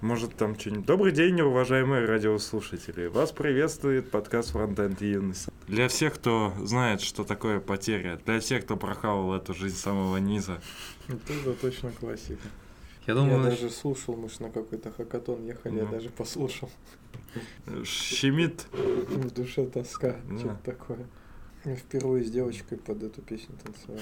Может, там что-нибудь. Добрый день, уважаемые радиослушатели. Вас приветствует подкаст Фронтенд Юность. Для всех, кто знает, что такое потеря, для всех, кто прохавал эту жизнь с самого низа. Это точно классика. Я думаю, Я даже слушал, мы же на какой-то хакатон ехали, я Ну. даже послушал. Щемит. В душе тоска, Да. что-то такое. Я впервые с девочкой под эту песню танцевал.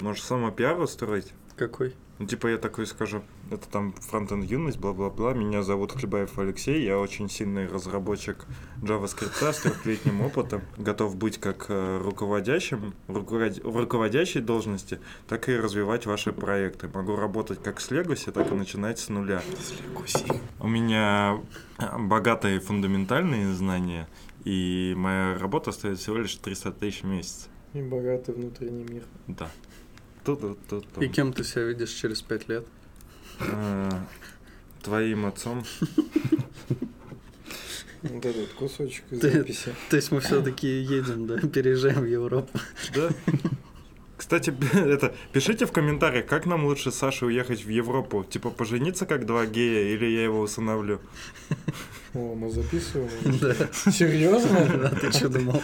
Может, самопиар устроить? Какой? Ну, типа я такой скажу, это там фронтенд юность, бла-бла-бла, меня зовут Хлебаев Алексей, я очень сильный разработчик JavaScript с трехлетним опытом, готов быть как э, руководящим, руковод- в руководящей должности, так и развивать ваши проекты. Могу работать как с Legacy, так и начинать с нуля. У меня богатые фундаментальные знания, и моя работа стоит всего лишь 300 тысяч в месяц. И богатый внутренний мир. Да. И кем ты себя видишь через пять лет? Э, Твоим отцом. Вот этот кусочек из записи. То есть мы все-таки едем, да, переезжаем в Европу. Да. Кстати, это пишите в комментариях, как нам лучше с Сашей уехать в Европу? Типа пожениться как два гея, или я его усыновлю? О, мы записываем. Да, Серьезно? а ты что думал?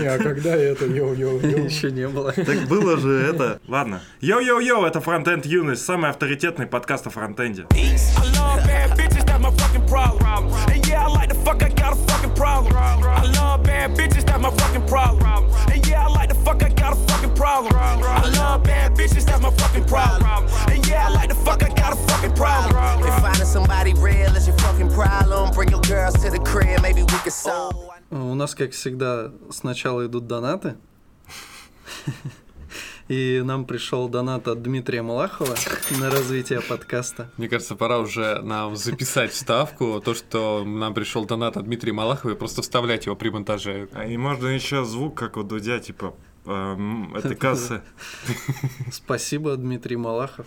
Не, а когда это йоу-йоу-йоу? Еще не было. Так было же это. Ладно. Йоу-йоу-йоу, это Фронтенд Юность, самый авторитетный подкаст о фронтенде. I love bad bitches, that's my fucking problem. And yeah, I like the fuck, I got a fucking problem. I love bad bitches, that's my fucking problem. And yeah, I like to fuck, I got a fucking problem. If finding somebody real is your fucking problem, bring your girls to the crib, maybe we could solve. У нас, как всегда, сначала идут донаты. И нам пришел донат от Дмитрия Малахова на развитие подкаста. Мне кажется, пора уже нам записать вставку, то, что нам пришел донат от Дмитрия Малахова, и просто вставлять его при монтаже. А, И можно еще звук, как у Дудя, типа, эм, это кассы. Спасибо, Дмитрий Малахов.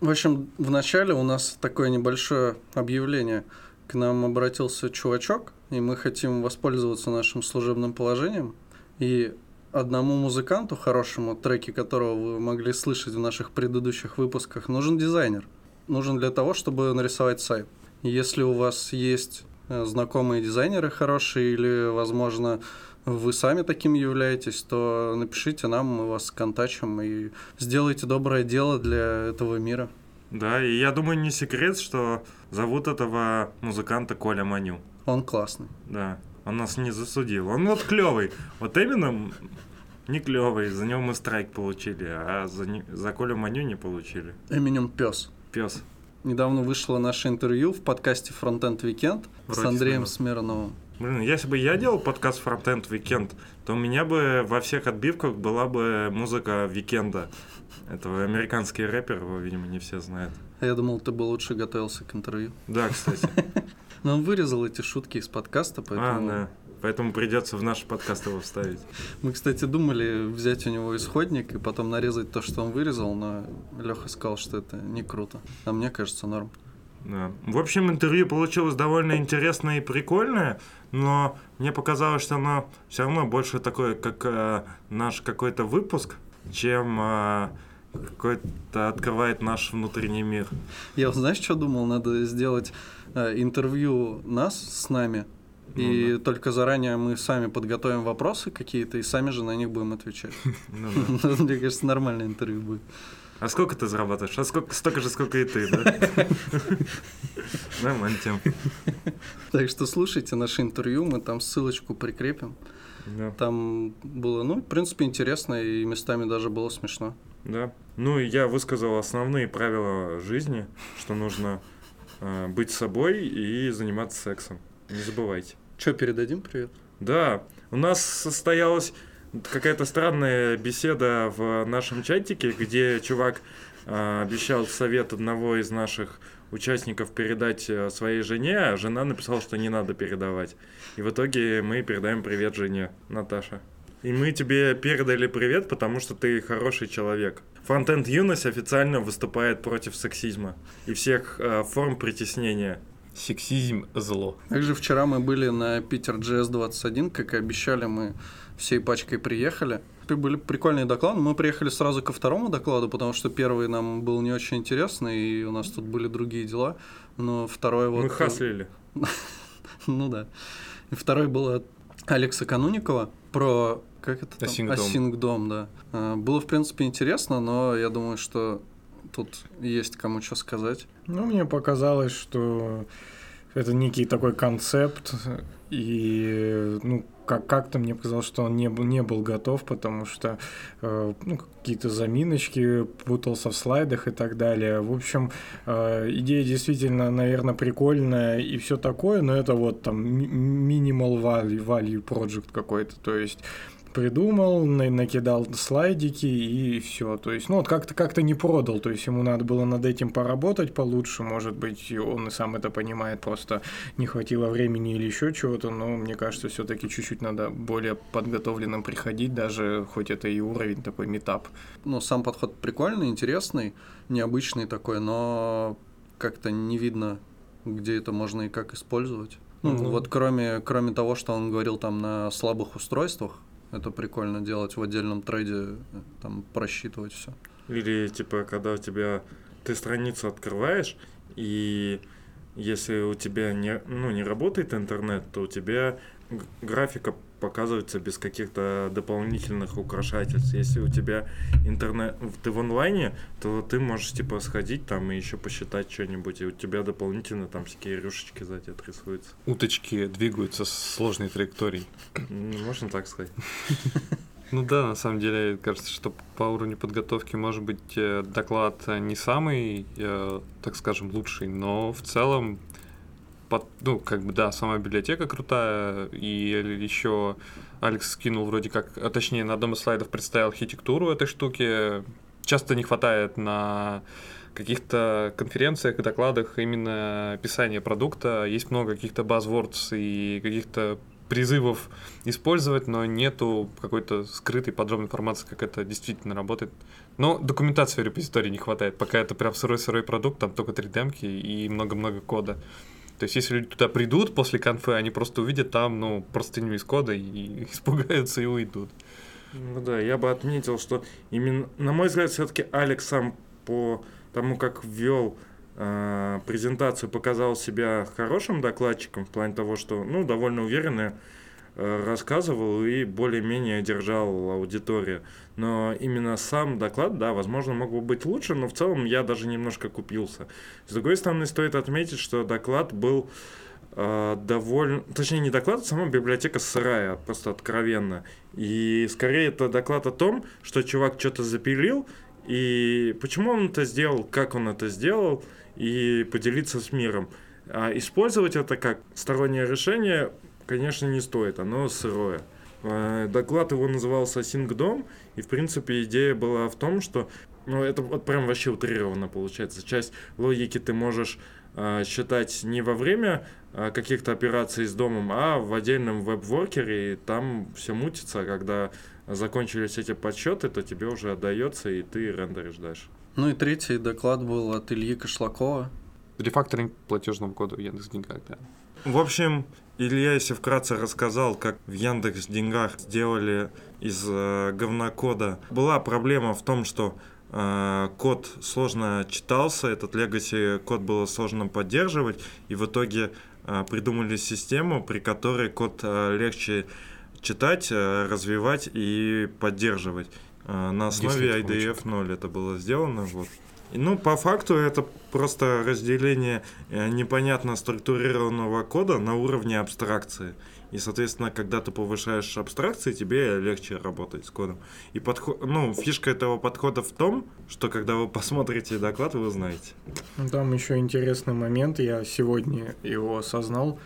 В общем, в начале у нас такое небольшое объявление. К нам обратился чувачок, и мы хотим воспользоваться нашим служебным положением. И одному музыканту, хорошему, треки которого вы могли слышать в наших предыдущих выпусках, нужен дизайнер. Нужен для того, чтобы нарисовать сайт. Если у вас есть знакомые дизайнеры хорошие или, возможно, вы сами таким являетесь, то напишите нам, мы вас контачим и сделайте доброе дело для этого мира. Да, и я думаю, не секрет, что зовут этого музыканта Коля Маню. Он классный. Да, он нас не засудил. Он вот клевый. Вот именно не клевый. За него мы страйк получили, а за, не- за Колю Маню не получили. Эминем Пес. Пес. Недавно вышло наше интервью в подкасте Frontend Weekend с Вроде Андреем Смирнов. Смирновым. Блин, если бы я делал подкаст Frontend Weekend, то у меня бы во всех отбивках была бы музыка Weeknd а. Этого американский рэпер, его, видимо, не все знают. А Я думал, ты бы лучше готовился к интервью. Да, кстати. Но он вырезал эти шутки из подкаста, А, поэтому... да. Поэтому придется в наш подкаст его вставить. Мы, кстати, думали взять у него исходник и потом нарезать то, что он вырезал, но Леха сказал, что это не круто. А мне кажется, норм. Да. В общем, интервью получилось довольно интересное и прикольное, но мне показалось, что оно все равно больше такое, как э, наш какой-то выпуск, чем э, какой-то открывает наш внутренний мир. Я, знаешь, что думал? Надо сделать э, интервью нас с нами, и Ну только заранее мы сами подготовим вопросы какие-то, и сами же на них будем отвечать. Ну да. Мне кажется, нормальное интервью будет. А сколько ты зарабатываешь? А сколько, столько же, сколько и ты, да? Нормально тем. Так что слушайте наше интервью, мы там ссылочку прикрепим. Да. Там было, ну, в принципе, интересно и местами даже было смешно. Да. Ну, и я высказал основные правила жизни, что нужно э, быть собой и заниматься сексом. Не забывайте. Че, передадим привет? Да, у нас состоялась какая-то странная беседа в нашем чатике, где чувак э, обещал совет одного из наших участников передать э, своей жене, а жена написала, что не надо передавать. И в итоге мы передаем привет жене, Наташа. И мы тебе передали привет, потому что ты хороший человек. Фронтенд Юность официально выступает против сексизма и всех э, форм притеснения. Сексизм – зло. Также вчера мы были на Питер GS 21, как и обещали, мы всей пачкой приехали. Были прикольные доклады. Мы приехали сразу ко второму докладу, потому что первый нам был не очень интересный, и у нас тут были другие дела. Но второй вот... Мы хаслили. Ну да. И второй был от Алекса Кануникова про как это там? Async.dom. Async.dom, да. А, Было, в принципе, интересно, но я думаю, что тут есть кому что сказать. Ну, мне показалось, что это некий такой концепт, и, ну, как- как-то мне показалось, что он не, был- не был готов, потому что э, ну, какие-то заминочки, путался в слайдах и так далее. В общем, э, идея действительно, наверное, прикольная и все такое, но это вот там minimal value, value project какой-то, то есть придумал, на- накидал слайдики и все. То есть, ну вот как-то как-то не продал, то есть ему надо было над этим поработать получше, может быть, он и сам это понимает, просто не хватило времени или еще чего-то, но мне кажется, все-таки чуть-чуть надо более подготовленным приходить, даже хоть это и уровень такой метап. Ну, сам подход прикольный, интересный, необычный такой, но как-то не видно, где это можно и как использовать. Ну, Ну. вот кроме, кроме того, что он говорил там на слабых устройствах, это прикольно делать в отдельном трейде, э, там просчитывать все. Или типа, когда у тебя ты страницу открываешь, и если у тебя не, ну, не работает интернет, то у тебя графика показывается без каких-то дополнительных украшательств. Если у тебя интернет, ты в онлайне, то ты можешь типа сходить там и еще посчитать что-нибудь, и у тебя дополнительно там всякие рюшечки сзади отрисуются. Уточки двигаются с сложной траекторией. Можно так сказать. Ну да, на самом деле, кажется, что по уровню подготовки, может быть, э, доклад э, не самый, э, так скажем, лучший, но в целом, ну, как бы, да, сама библиотека крутая, и еще Алекс скинул вроде как, а точнее, на одном из слайдов представил архитектуру этой штуки. Часто не хватает на каких-то конференциях и докладах именно описания продукта. Есть много каких-то buzzwords и каких-то призывов использовать, но нету какой-то скрытой подробной информации, как это действительно работает. Но документации в репозитории не хватает. Пока это прям сырой-сырой продукт, там только 3D-демки и много-много кода. То есть, если люди туда придут после конфы, они просто увидят там, ну, простыню из кода и испугаются и уйдут. Ну да, я бы отметил, что именно, на мой взгляд, все-таки Алекс сам по тому, как ввел э, презентацию, показал себя хорошим докладчиком в плане того, что, ну, довольно уверенно рассказывал и более-менее держал аудиторию. Но именно сам доклад, да, возможно, мог бы быть лучше, но в целом я даже немножко купился. С другой стороны, стоит отметить, что доклад был э, довольно... Точнее, не доклад, а сама библиотека сырая, просто откровенно. И скорее это доклад о том, что чувак что-то запилил, и почему он это сделал, как он это сделал, и поделиться с миром. А использовать это как стороннее решение, конечно, не стоит, оно сырое. Э, Доклад его назывался Сингдом, и, в принципе, идея была в том, что, ну, это вот прям вообще утрированно получается. Часть логики ты можешь э, считать не во время э, каких-то операций с домом, а в отдельном веб-воркере, и там все мутится, когда закончились эти подсчеты, то тебе уже отдается, и ты рендеришь дальше. Ну и третий доклад был от Ильи Кошлакова. Рефакторинг платежного кода в Яндекс Деньгах, да. В общем, Илья, если вкратце рассказал, как в Яндекс Деньгах сделали из э, говнокода. Была проблема в том, что э, код сложно читался, этот legacy код было сложно поддерживать, и в итоге э, придумали систему, при которой код э, легче читать, э, развивать и поддерживать. Э, на основе IDF 0 это было сделано. Вот. Ну, по факту это просто разделение э, непонятно структурированного кода на уровне абстракции. И, соответственно, когда ты повышаешь абстракции, тебе легче работать с кодом. И подход, ну, фишка этого подхода в том, что когда вы посмотрите доклад, вы узнаете. Там еще интересный момент, я сегодня его осознал.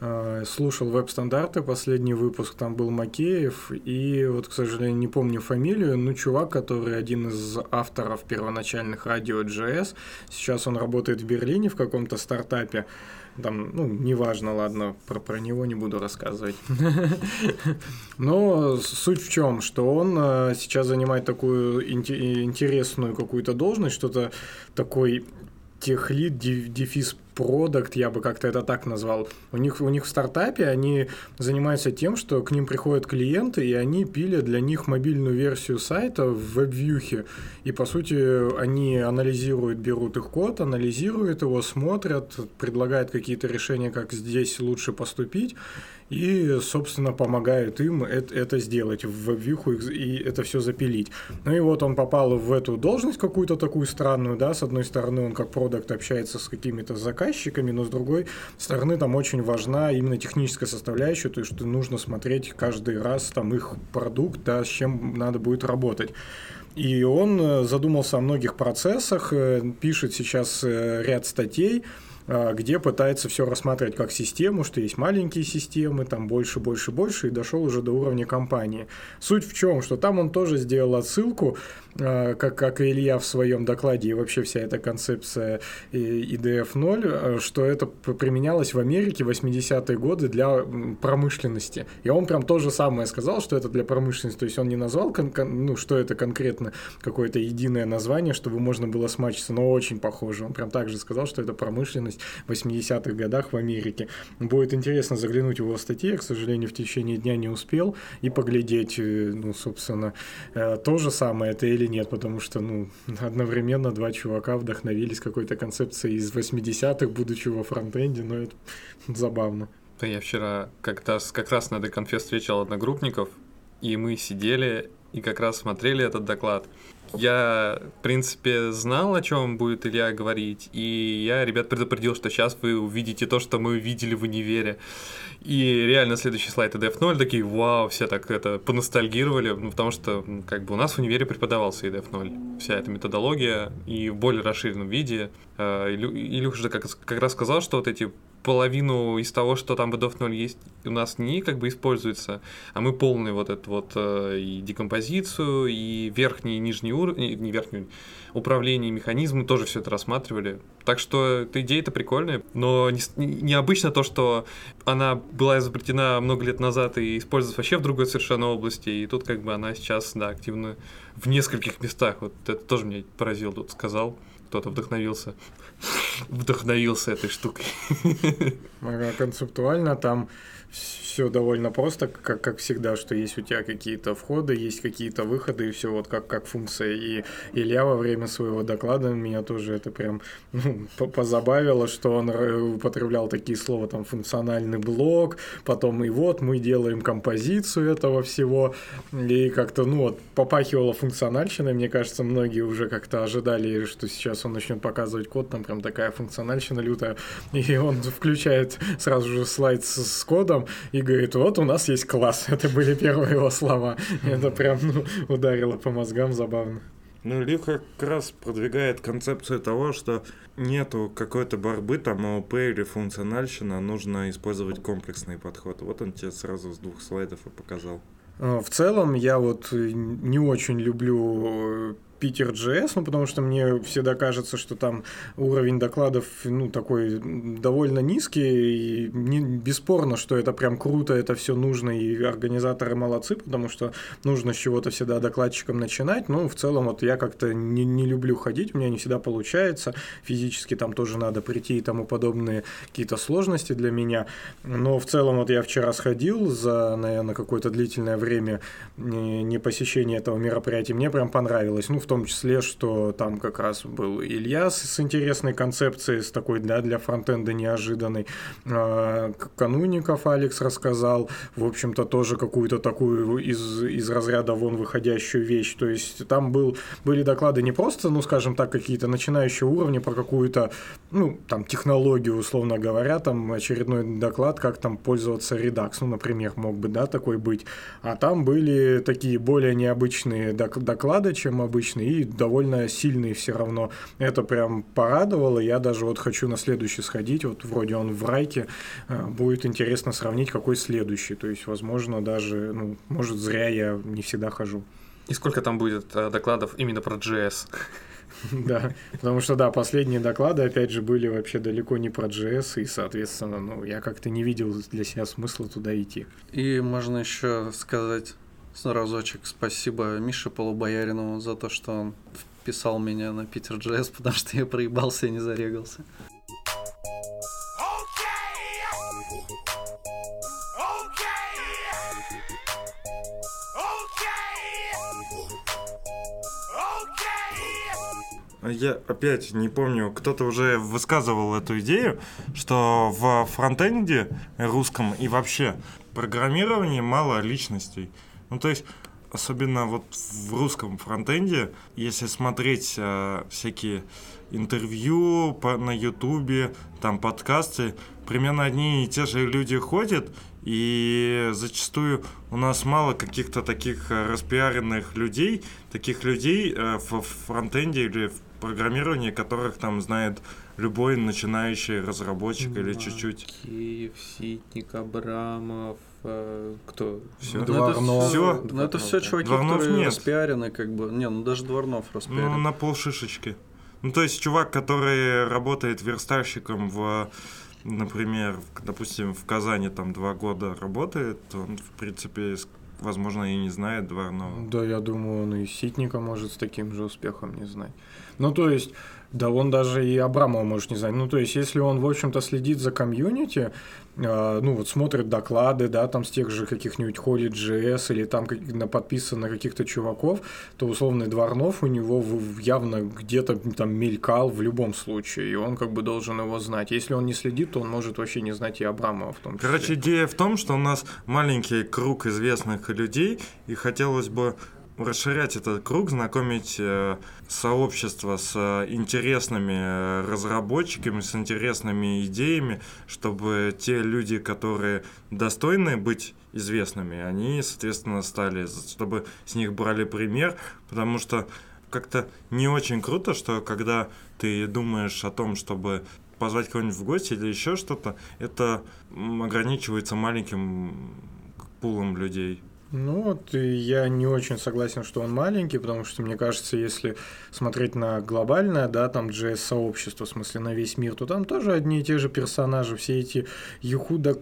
Э, Слушал веб-стандарты, последний выпуск, там был Макеев, и вот, к сожалению, не помню фамилию, но чувак, который один из авторов первоначальных радио JS, сейчас он работает в Берлине в каком-то стартапе, там, ну, неважно, ладно, про, про него не буду рассказывать. Но суть в чем, что он э, сейчас занимает такую инте- интересную какую-то должность, что-то такой техлит, дефис продукт, я бы как-то это так назвал. У них, у них в стартапе они занимаются тем, что к ним приходят клиенты, и они пилят для них мобильную версию сайта в веб-вьюхе. И, по сути, они анализируют, берут их код, анализируют его, смотрят, предлагают какие-то решения, как здесь лучше поступить, и, собственно, помогают им это, это сделать, в вьюху и это все запилить. Ну и вот он попал в эту должность какую-то такую странную, да, с одной стороны он как продукт общается с какими-то заказчиками, но с другой стороны там очень важна именно техническая составляющая, то есть что нужно смотреть каждый раз там их продукт, да, с чем надо будет работать. И он э, задумался о многих процессах, э, пишет сейчас э, ряд статей, где пытается все рассматривать как систему, что есть маленькие системы, там больше, больше, больше, и дошел уже до уровня компании. Суть в чем, что там он тоже сделал отсылку, как, как и Илья в своем докладе, и вообще вся эта концепция IDF-0, а, что это применялось в Америке в 80-е годы для промышленности. И он прям то же самое сказал, что это для промышленности, то есть он не назвал, ну, что это конкретно, какое-то единое название, чтобы можно было смачиться, но очень похоже. Он прям так же сказал, что это промышленность в 80-х годах в Америке. Будет интересно заглянуть в его статьи, я, к сожалению, в течение дня не успел, и поглядеть, э, ну, собственно, э, то же самое это или нет, потому что, ну, одновременно два чувака вдохновились какой-то концепцией из 80-х, будучи во фронтенде, но это забавно. Да я вчера как раз, как раз на этой конфе встречал одногруппников, и мы сидели и как раз смотрели этот доклад. Я, в принципе, знал, о чем будет Илья говорить, и я ребят предупредил, что сейчас вы увидите то, что мы видели в универе. И реально следующий слайд EDF 0, такие, вау, все так это поностальгировали, ну, потому что как бы у нас в универе преподавался EDF 0, вся эта методология, и в более расширенном виде. Э, Илюха же как, как раз сказал, что вот эти половину из того, что там в EDF 0 есть, у нас не как бы используется, а мы полный вот эту вот э, и декомпозицию, и верхний и нижний уровень, не верхний, управление, механизмы тоже все это рассматривали. Так что эта идея-то прикольная, но необычно то, что она была изобретена много лет назад и используется вообще в другой совершенно области, и тут как бы она сейчас, да, активно в нескольких местах. Вот это тоже меня поразил, тут сказал кто-то вдохновился. Вдохновился этой штукой. Концептуально там все довольно просто, как, как всегда, что есть у тебя какие-то входы, есть какие-то выходы, и все вот как, как функция. И Илья во время своего доклада меня тоже это прям ну, позабавило, что он употреблял такие слова, там, функциональный блок, потом и вот мы делаем композицию этого всего, и как-то, ну вот, попахивало функциональщиной, мне кажется, многие уже как-то ожидали, что сейчас он начнет показывать код, там прям такая функциональщина лютая, и он включает сразу же слайд с, с кодом, и говорит, вот у нас есть класс. Это были первые его слова. Это прям ну, ударило по мозгам забавно. Ну, Илюха как раз продвигает концепцию того, что нету какой-то борьбы, там, ООП или функциональщина, нужно использовать комплексный подход. Вот он тебе сразу с двух слайдов и показал. А, в целом, я вот не очень люблю Питер JS, ну, потому что мне всегда кажется, что там уровень докладов, ну, такой довольно низкий, и не, бесспорно, что это прям круто, это все нужно, и организаторы молодцы, потому что нужно с чего-то всегда докладчикам начинать, ну, в целом, вот я как-то не, не люблю ходить, у меня не всегда получается, физически там тоже надо прийти и тому подобные какие-то сложности для меня, но в целом, вот я вчера сходил за, наверное, какое-то длительное время не, посещения этого мероприятия, мне прям понравилось, ну, в том том числе, что там как раз был Илья с, интересной концепцией, с такой да, для фронтенда неожиданной. А, Кануников Алекс рассказал, в общем-то, тоже какую-то такую из, из разряда вон выходящую вещь. То есть там был, были доклады не просто, ну, скажем так, какие-то начинающие уровни про какую-то, ну, там, технологию, условно говоря, там очередной доклад, как там пользоваться Redux, ну, например, мог бы, да, такой быть. А там были такие более необычные доклады, чем обычные и довольно сильный все равно. Это прям порадовало. Я даже вот хочу на следующий сходить. Вот вроде он в райке. Э, будет интересно сравнить, какой следующий. То есть, возможно, даже, ну, может, зря я не всегда хожу. И сколько там будет э, докладов именно про JS? Да, потому что, да, последние доклады, опять же, были вообще далеко не про JS, и, соответственно, ну, я как-то не видел для себя смысла туда идти. И можно еще сказать разочек спасибо Мише Полубоярину за то, что он вписал меня на Питер Джесс, потому что я проебался и не зарегался. А я опять не помню, кто-то уже высказывал эту идею, что в фронтенде русском и вообще программировании мало личностей. Ну, то есть, особенно вот в русском фронтенде, если смотреть э, всякие интервью по, на ютубе, там подкасты, примерно одни и те же люди ходят, и зачастую у нас мало каких-то таких э, распиаренных людей, таких людей э, в фронтенде или в программировании, которых там знает любой начинающий разработчик или чуть-чуть. Киев, Ситник, Абрамов, э, кто? Все. Ну, Дворнов. всё- ну, это все чуваки, Дворнов которые нет. распиарены, как бы. Не, ну даже Дворнов Ну, распиарен. на полшишечки. Ну, то есть чувак, который работает верстальщиком в, например, в- допустим, в Казани там два года работает, он, в принципе, возможно, и не знает Дворнова. Да, я думаю, он и Ситника может с таким же успехом не знать. Ну, то есть, да он даже и Абрамова может не знать. Ну, то есть, если он, в общем-то, следит за комьюнити, ну, вот смотрит доклады, да, там с тех же каких-нибудь Holy.js или там на подписан на каких-то чуваков, то условный Дворнов у него явно где-то там мелькал в любом случае, и он как бы должен его знать. Если он не следит, то он может вообще не знать и Абрамова в том числе. Короче, идея в том, что у нас маленький круг известных людей, и хотелось бы расширять этот круг, знакомить э, сообщество с э, интересными э, разработчиками, с интересными идеями, чтобы те люди, которые достойны быть известными, они, соответственно, стали, чтобы с них брали пример, потому что как-то не очень круто, что когда ты думаешь о том, чтобы позвать кого-нибудь в гости или еще что-то, это ограничивается маленьким пулом людей. Ну вот, и я не очень согласен, что он маленький, потому что, мне кажется, если смотреть на глобальное, да, там JS-сообщество, в смысле на весь мир, то там тоже одни и те же персонажи, все эти Юхуда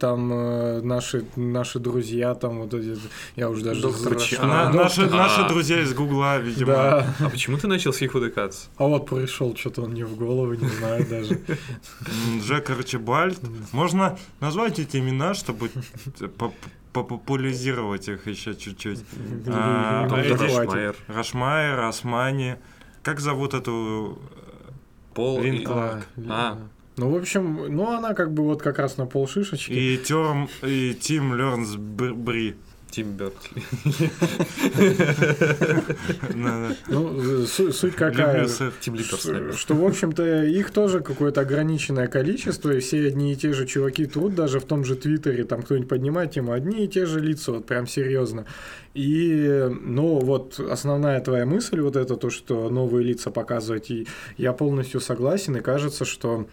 там э, наши, наши друзья, там вот эти, я уже даже... Доктор. На- А, наши, доктор- наши А. друзья из Гугла, видимо. Да, А почему ты начал с Кац? а вот пришел, что-то он мне в голову, не знаю даже. Джек Арчибальд. Можно назвать эти имена, чтобы популяризировать их еще чуть-чуть. А, Ну. Рашмайер. Османи. Как зовут эту... Пол Вин и- Кларк. А, Ну, в общем, ну она как бы вот как раз на полшишечки. И Терм, и Тим Лернс Бри. Тим Бертли. Ну, э, су- суть какая? Нами. Что, в общем-то, их тоже какое-то ограниченное количество, и все одни и те же чуваки тут, даже в том же Твиттере, там кто-нибудь поднимает тему, одни и те же лица, вот прям серьезно. И, ну, вот основная твоя мысль, вот это то, что новые лица показывать, и я полностью согласен, и кажется, что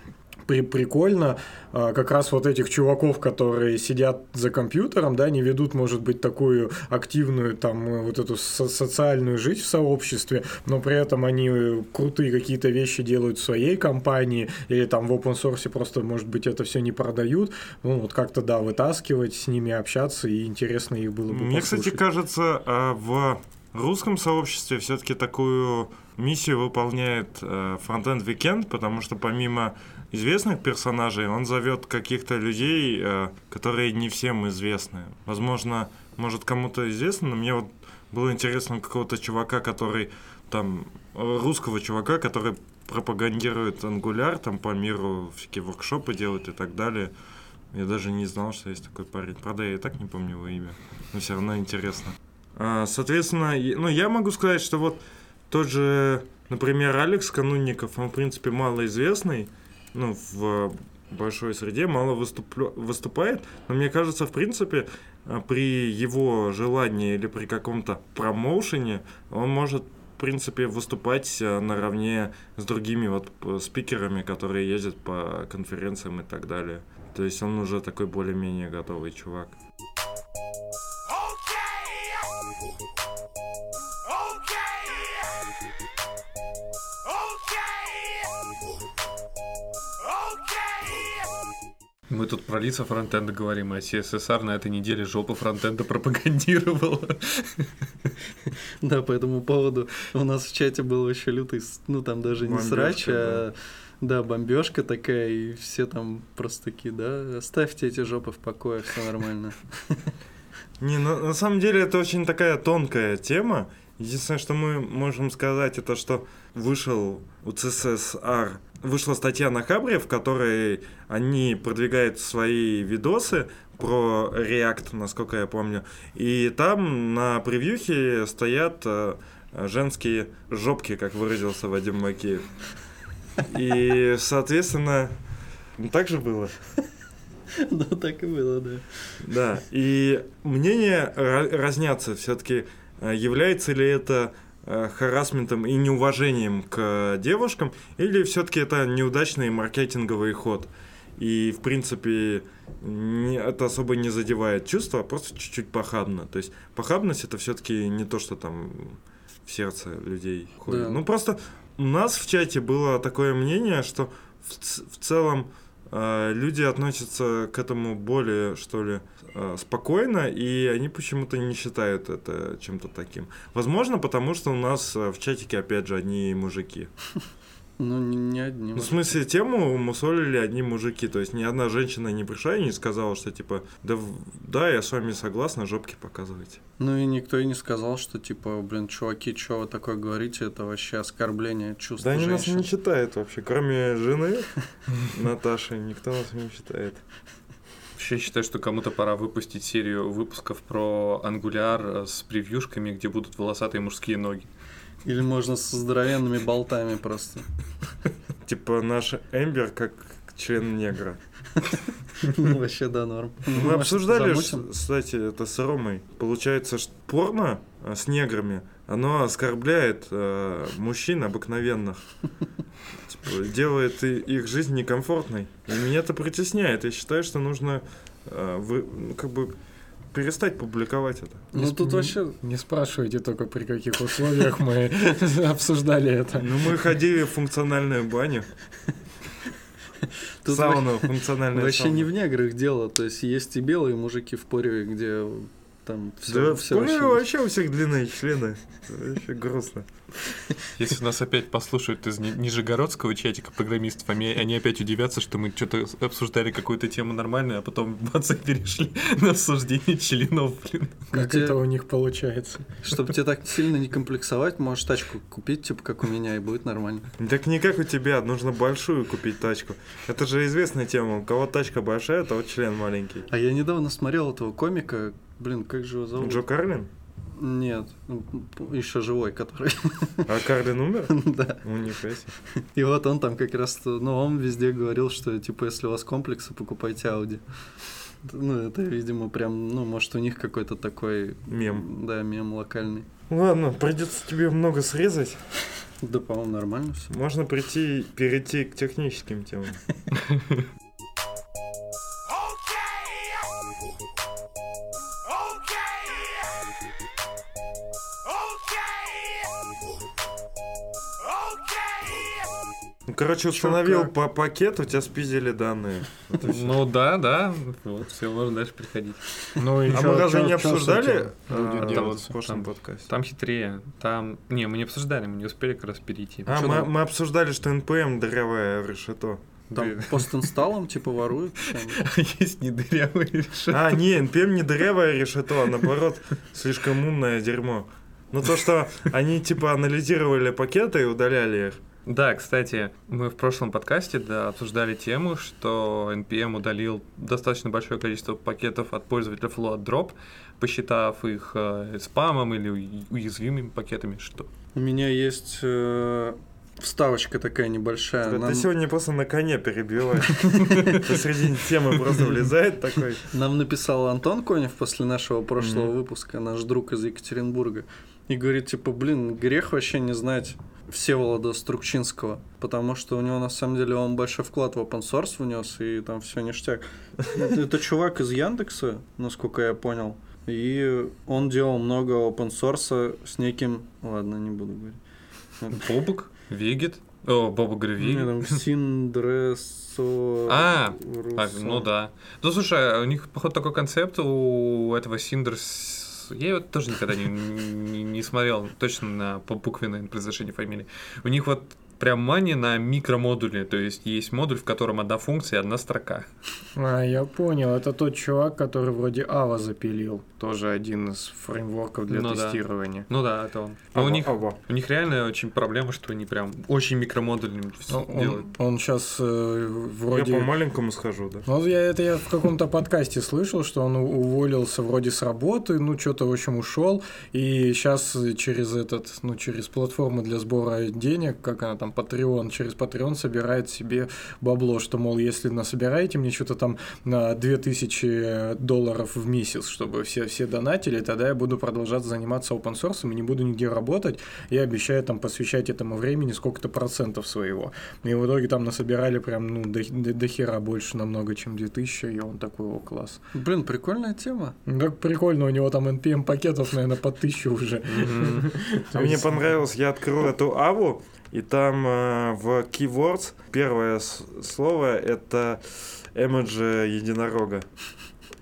при- прикольно а, как раз вот этих чуваков, которые сидят за компьютером, да, не ведут, может быть, такую активную там э, вот эту со- социальную жизнь в сообществе, но при этом они э, крутые какие-то вещи делают в своей компании или там в open source просто, может быть, это все не продают, ну вот как-то, да, вытаскивать, с ними общаться, и интересно их было бы Мне, кстати, послушать. кажется, а, в русском сообществе все-таки такую миссию выполняет э, Frontend Weekend, потому что помимо известных персонажей, он зовет каких-то людей, э, которые не всем известны. Возможно, может кому-то известно, но мне вот было интересно какого-то чувака, который там э, русского чувака, который пропагандирует Angular, там по миру всякие воркшопы делает и так далее. Я даже не знал, что есть такой парень. Правда, я и так не помню его имя, но все равно интересно. А, Соответственно, ну, я могу сказать, что вот тот же, например, Алекс Канунников, он, в принципе, малоизвестный, ну, в большой среде, мало выступлё- выступает, но мне кажется, в принципе, а, при его желании или при каком-то промоушене он может, в принципе, выступать а, наравне с другими вот п- спикерами, которые ездят по конференциям и так далее. То есть он уже такой более-менее готовый чувак. Мы тут про лица фронтенда говорим, а CSSR на этой неделе жопу фронтенда пропагандировала. Да, по этому поводу у нас в чате был вообще лютый, ну там даже не срач, а да, бомбежка такая, и все там просто такие, да, оставьте эти жопы в покое, все нормально. Не, на, на самом деле это очень такая тонкая тема, Единственное, что мы можем сказать, это что вышел у ЦССР, вышла статья на Хабре, в которой они продвигают свои видосы про React, насколько я помню. И там на превьюхе стоят э, женские жопки, как выразился Вадим Макеев. И, соответственно, ну, так же было. Да, так и было, да. Да, и мнения ра- разнятся все-таки. Является ли это э, харасментом и неуважением к девушкам, или все-таки это неудачный маркетинговый ход? И, в принципе, не- это особо не задевает чувства, а просто чуть-чуть похабно. То есть похабность это все-таки не то, что там в сердце людей ходит. Да. Ну, просто у нас в чате было такое мнение, что в, в целом э, люди относятся к этому более, что ли, э, спокойно, и они почему-то не считают это чем-то таким. Возможно, потому что у нас э, в чатике, опять же, одни мужики. Ну, не, не одни. Ну, в смысле, тему мусолили одни мужики. То есть ни одна женщина не пришла и не сказала, что типа, да, да, я с вами согласна, жопки показывайте. Ну и никто и не сказал, что типа, блин, чуваки, что вы такое говорите, это вообще оскорбление чувств Да они нас женщин. не читают вообще, кроме жены Наташи, никто нас не читает. Вообще считаю, что кому-то пора выпустить серию выпусков про ангуляр с превьюшками, где будут волосатые мужские ноги. Или можно со здоровенными болтами просто. Типа наш Эмбер как член негра. Ну, Вообще, да, норм. Мы обсуждали, кстати, это с Ромой. Получается, что порно э, с неграми, оно оскорбляет э, мужчин обыкновенных. Типа, делает их жизнь некомфортной. И меня это притесняет. Я считаю, что нужно вы- ну, как бы перестать публиковать это. Ну, тут вообще... Не спрашивайте только, при каких условиях мы обсуждали это. Ну, мы ходили в функциональную баню. Тут Сауну, функциональную Вообще не в сауну. неграх дело. То есть есть и белые мужики в Пореве, где там все, Да, в Пореве вообще у всех длинные члены. Это вообще грустно. Если нас опять послушают из Ни- Нижегородского чатика программистов, они, они опять удивятся, что мы что-то обсуждали какую-то тему нормальную, а потом бац, и перешли на обсуждение членов, блин. Как Где- это у них получается. Чтобы тебе так сильно не комплексовать, можешь тачку купить, типа как у меня, и будет нормально. Так не как у тебя, нужно большую купить тачку. Это же известная тема. У кого тачка большая, того член маленький. А я недавно смотрел этого комика, блин, как же его зовут? Джо Карлин? Нет, еще живой, который, А Карлин умер? да. Ну, нифига. И вот он там как раз, ну, он везде говорил, что, типа, если у вас комплексы, покупайте Audi. Ну, это, видимо, прям, ну, может, у них какой-то такой... Мем. Да, мем локальный. Ладно, придется тебе много срезать. Да, по-моему, нормально все. Можно прийти, перейти к техническим темам. короче, установил по пакету, тебя спиздили данные. Ну да, да, вот, все, можно дальше приходить. Ну, А мы разве чё- не обсуждали а, в прошлом подкасте? Там хитрее, там... Не, мы не обсуждали, мы не успели как раз перейти. А, мы, обсуждали, что НПМ дырявое решето. Там постинсталлом, типа, воруют. Есть недырявые решения. А, не, NPM не дырявое решето, а наоборот, слишком умное дерьмо. Ну то, что они типа анализировали пакеты и удаляли их. Да, кстати, мы в прошлом подкасте да, обсуждали тему, что NPM удалил достаточно большое количество пакетов от пользователя Float Drop, посчитав их э, спамом или уязвимыми пакетами, что У меня есть э, вставочка такая небольшая. Ты Нам, сегодня просто на коне перебиваешь. Посредине темы просто влезает такой. нам написал Антон Конев после нашего прошлого выпуска, наш друг из Екатеринбурга, и говорит, типа, блин, грех вообще не знать Всеволода Струкчинского, потому что у него, на самом деле, он большой вклад в open source внес, и там все ништяк. Это, это чувак из Яндекса, насколько я понял, и он делал много open source с неким... Ладно, не буду говорить. Бобук, Вегет, о, Бобук говорю, Не, Вегет. там Синдресо... А. А, ну да. Ну слушай, у них, походу, такой концепт у этого Синдерс. Я его тоже никогда не, не, не смотрел точно на по буквенное произношение фамилии. У них вот прям мания на микромодуле. То есть есть модуль, в котором одна функция и одна строка. А, я понял. Это тот чувак, который вроде Ава запилил. Тоже один из фреймворков для Ну да. тестирования. Ну да, это он. Но у Ава, них, ава. у них реально очень проблема, что они прям очень микромодульными всё Ну, делают. Он, сейчас Я вроде... по маленькому схожу, да? Ну, я, это я в каком-то подкасте слышал, что он у- уволился вроде с работы, ну, что-то, в общем, ушел, и сейчас через этот, ну, через платформу для сбора денег, как она там, Patreon, через Patreon собирает себе бабло, что, мол, если насобираете мне что-то там на 2000 долларов в месяц, чтобы все, все донатили, тогда я буду продолжать заниматься open source и не буду нигде работать, и обещаю там посвящать этому времени сколько-то процентов своего. И в итоге там насобирали прям, ну, до, до- до хера больше намного, чем 2000, и он такой, о, класс. Блин, прикольная тема. Ну, так прикольно, у него там NPM пакетов, наверное, по 1000 уже. А мне понравилось, я открыл эту аву, и там э, в keywords первое слово это эмоджи единорога.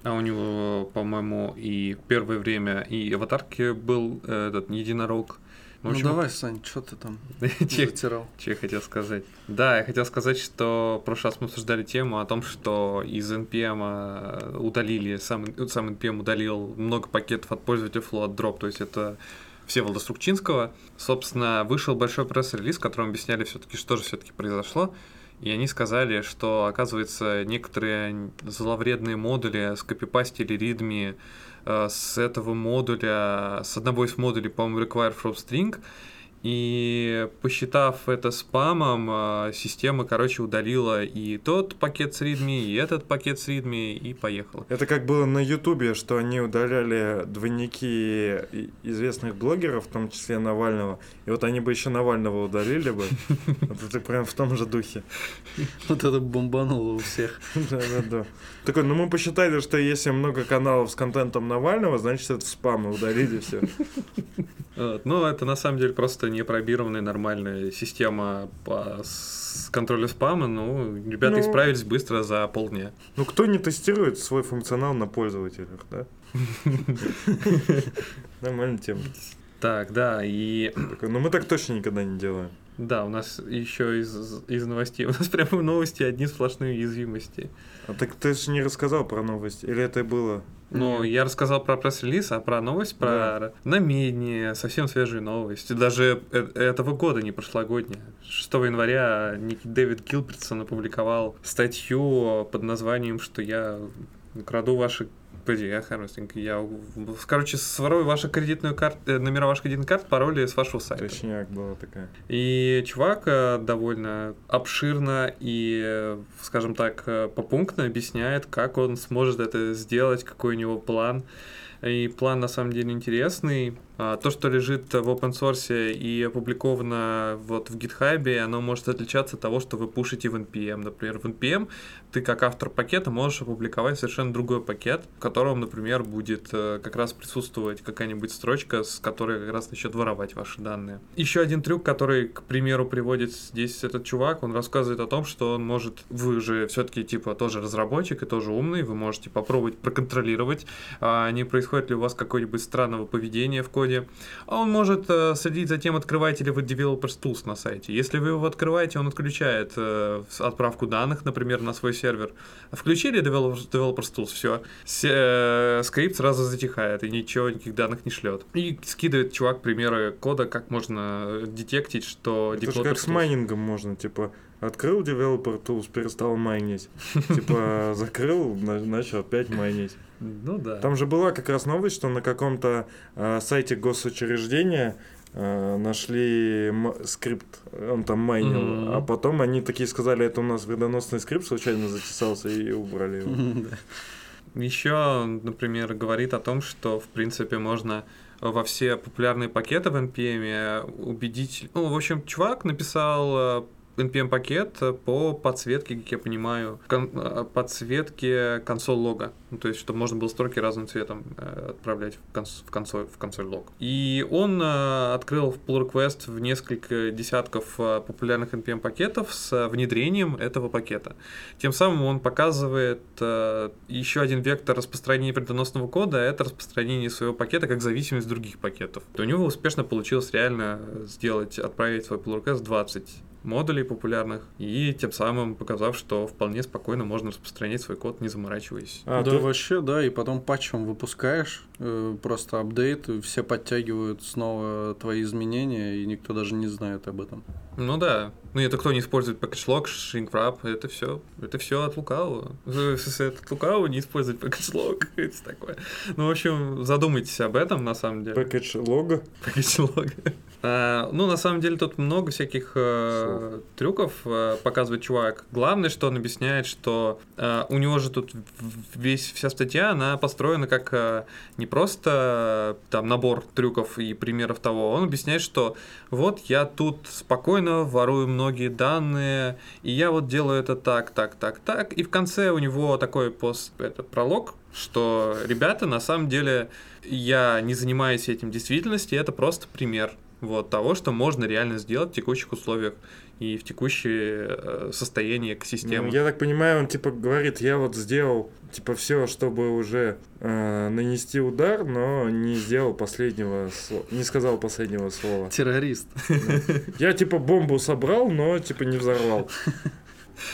А у него, по-моему, и первое время и в аватарке был э, этот единорог. В Ну общем, давай, Сань, что ты там че- затирал? Че я хотел сказать? Да, я хотел сказать, что в прошлый раз мы обсуждали тему о том, что из NPM удалили, сам, сам NPM удалил много пакетов от пользователя Float Drop, то есть это Всеволода Струкчинского. Собственно, вышел большой пресс-релиз, в котором объясняли все-таки, что же все-таки произошло. И они сказали, что, оказывается, некоторые зловредные модули скопипастили ридми э, с этого модуля, с одного из модулей, по-моему, require from string, и посчитав это спамом, э, система, короче, удалила и тот пакет с ридми, и этот пакет с ридми, и поехала. Это как было на Ютубе, что они удаляли двойники известных блогеров, в том числе Навального. И вот они бы еще Навального удалили бы. Вот это прям в том же духе. Вот это бомбануло у всех. Да-да-да. Такой, ну мы посчитали, что если много каналов с контентом Навального, значит это спам, и удалили все. Вот. Ну, это на самом деле просто непробированная нормальная система по контролю спама. Ну, ребята Ну. исправились быстро за полдня. Ну кто не тестирует свой функционал на пользователях, да? Нормальная тема. Так, да, и Ну мы так точно никогда не делаем. Да, у нас еще из, из новостей, у нас прямо новости одни сплошные уязвимости. А так ты же не рассказал про новость. Или это было? Ну, я рассказал про пресс-релиз, а про новость, про намедни, совсем свежую новость. Даже э- этого года, не прошлогодняя. 6 января некий Дэвид Гилбертсон опубликовал статью под названием, что я краду ваши... Подожди, я хорошенько. Я, короче, сворую вашу кредитную карту, номера ваших кредитных карт, пароли с вашего сайта. Точняк была такая. И чувак э, довольно обширно и, э, скажем так, э, попунктно объясняет, как он сможет это сделать, какой у него план. И план на самом деле интересный. А, То, что лежит в open source и опубликовано вот в GitHub, оно может отличаться от того, что вы пушите в NPM. Например, в NPM ты как автор пакета можешь опубликовать совершенно другой пакет, в котором, например, будет э, как раз присутствовать какая-нибудь строчка, с которой как раз начнет воровать ваши данные. Еще один трюк, который, к примеру, приводит здесь этот чувак, он рассказывает о том, что он может, вы же все-таки типа тоже разработчик и тоже умный, вы можете попробовать проконтролировать, а не происходит ли у вас какое-нибудь странного поведения в коде. А он может э, следить за тем, открываете ли вы Developers Tools на сайте. Если вы его открываете, он отключает э, отправку данных, например, на свой сервер. Включили Developers, Developers Tools, все, скрипт сразу затихает и ничего, никаких данных не шлет. И скидывает чувак примеры кода, как можно детектить, что Это же как с майнингом можно, типа, открыл Developer Tools, перестал майнить. Типа, закрыл, на- начал опять майнить. Ну да. Там же была как раз новость, что на каком-то э, сайте госучреждения э, нашли м- скрипт, он там майнил, а потом они такие сказали, это у нас вредоносный скрипт случайно затесался и убрали его. Еще, например, говорит о том, что, в принципе, можно во все популярные пакеты в NPM убедить... Ну, в общем, чувак написал э, NPM-пакет по подсветке, как я понимаю, кон- э, подсветке консоль лога. Ну, то есть, чтобы можно было строки разным цветом э, отправлять в, конс- в консоль, в консоль лог. И он э, открыл в pull request в несколько десятков э, популярных NPM-пакетов с внедрением этого пакета. Тем самым он показывает э, еще один вектор распространения вредоносного кода, это распространение своего пакета как зависимость других пакетов. То у него успешно получилось реально сделать, отправить свой pull request 20 модулей популярных, и тем самым показав, что вполне спокойно можно распространять свой код, не заморачиваясь. А, да, то- вообще, да, и потом патчем выпускаешь, просто апдейт, все подтягивают снова твои изменения, и никто даже не знает об этом. Ну да. Ну это кто не использует packagelog, shrinkwrap, это все, это все от лукавого. Это от лукавого не использовать packagelog, это такое. Ну, в общем, задумайтесь об этом, на самом деле. Пакетч лого. Packagelog. А, ну, на самом деле, тут много всяких э, трюков э, показывает чувак. Главное, что он объясняет, что э, у него же тут весь, вся статья, она построена как э, не просто там набор трюков и примеров того. Он объясняет, что вот я тут спокойно ворую многие данные, и я вот делаю это так, так, так, так. И в конце у него такой пост, это пролог, что ребята, на самом деле, я не занимаюсь этим в действительности, это просто пример вот того, что можно реально сделать в текущих условиях и в текущее э, состояние экосистемы. Ну, я так понимаю, он типа говорит, я вот сделал типа все, чтобы уже э, нанести удар, но не сделал последнего слова, не сказал последнего слова. Террорист. Я типа бомбу собрал, но типа не взорвал.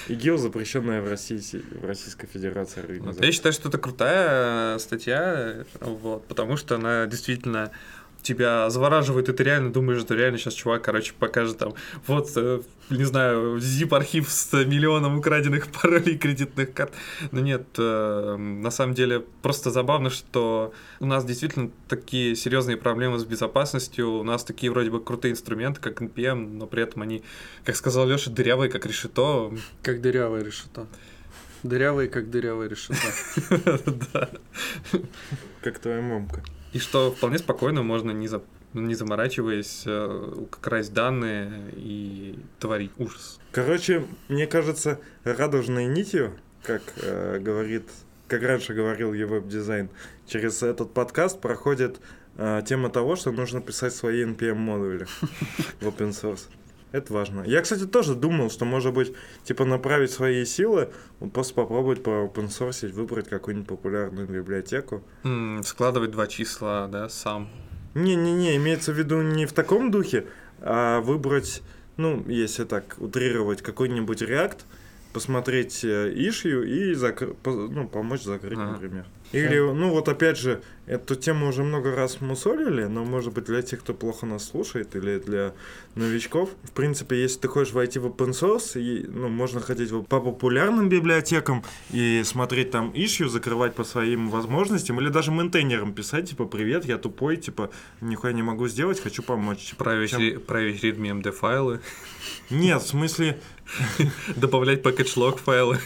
ИГИЛ запрещенная в России, в Российской Федерации организация. Я считаю, что это крутая э, статья, вот, потому что она действительно тебя завораживает, и ты реально думаешь, что реально сейчас чувак, короче, покажет там, вот, э, не знаю, zip-архив с миллионом украденных паролей кредитных карт. Но нет, э, на самом деле просто забавно, что у нас действительно такие серьезные проблемы с безопасностью, у нас такие вроде бы крутые инструменты, как NPM, но при этом они, как сказал Леша, дырявые, как решето. Как дырявое решето. Дырявые, как дырявое решето. Да. Как твоя мамка. И что вполне спокойно можно, не, за- не заморачиваясь, э, красть данные и творить ужас. Короче, мне кажется, радужной нитью, как э, говорит, как раньше говорил его веб-дизайн, через этот подкаст проходит э, тема того, что нужно писать свои NPM-модули в open source. Это важно. Я, кстати, тоже думал, что, может быть, типа направить свои силы, просто попробовать по open source выбрать какую-нибудь популярную библиотеку. М, Складывать два числа, да, сам. Не-не-не, имеется в виду не в таком духе, а выбрать, ну, если так утрировать, какой-нибудь React, посмотреть э, ишью и закр- ну, помочь закрыть, Ага. например. Или, ну вот опять же, эту тему уже много раз мусолили, но может быть для тех, кто плохо нас слушает, или для новичков. В принципе, если ты хочешь войти в open source, и, ну, можно ходить в- по популярным библиотекам и смотреть там ишью, закрывать по своим возможностям, или даже мейнтейнерам писать, типа, привет, я тупой, типа, нихуя не могу сделать, хочу помочь. Типа, Проверить, чем- ре- проверить readme MD файлы, Нет, в смысле, добавлять package-log файлы.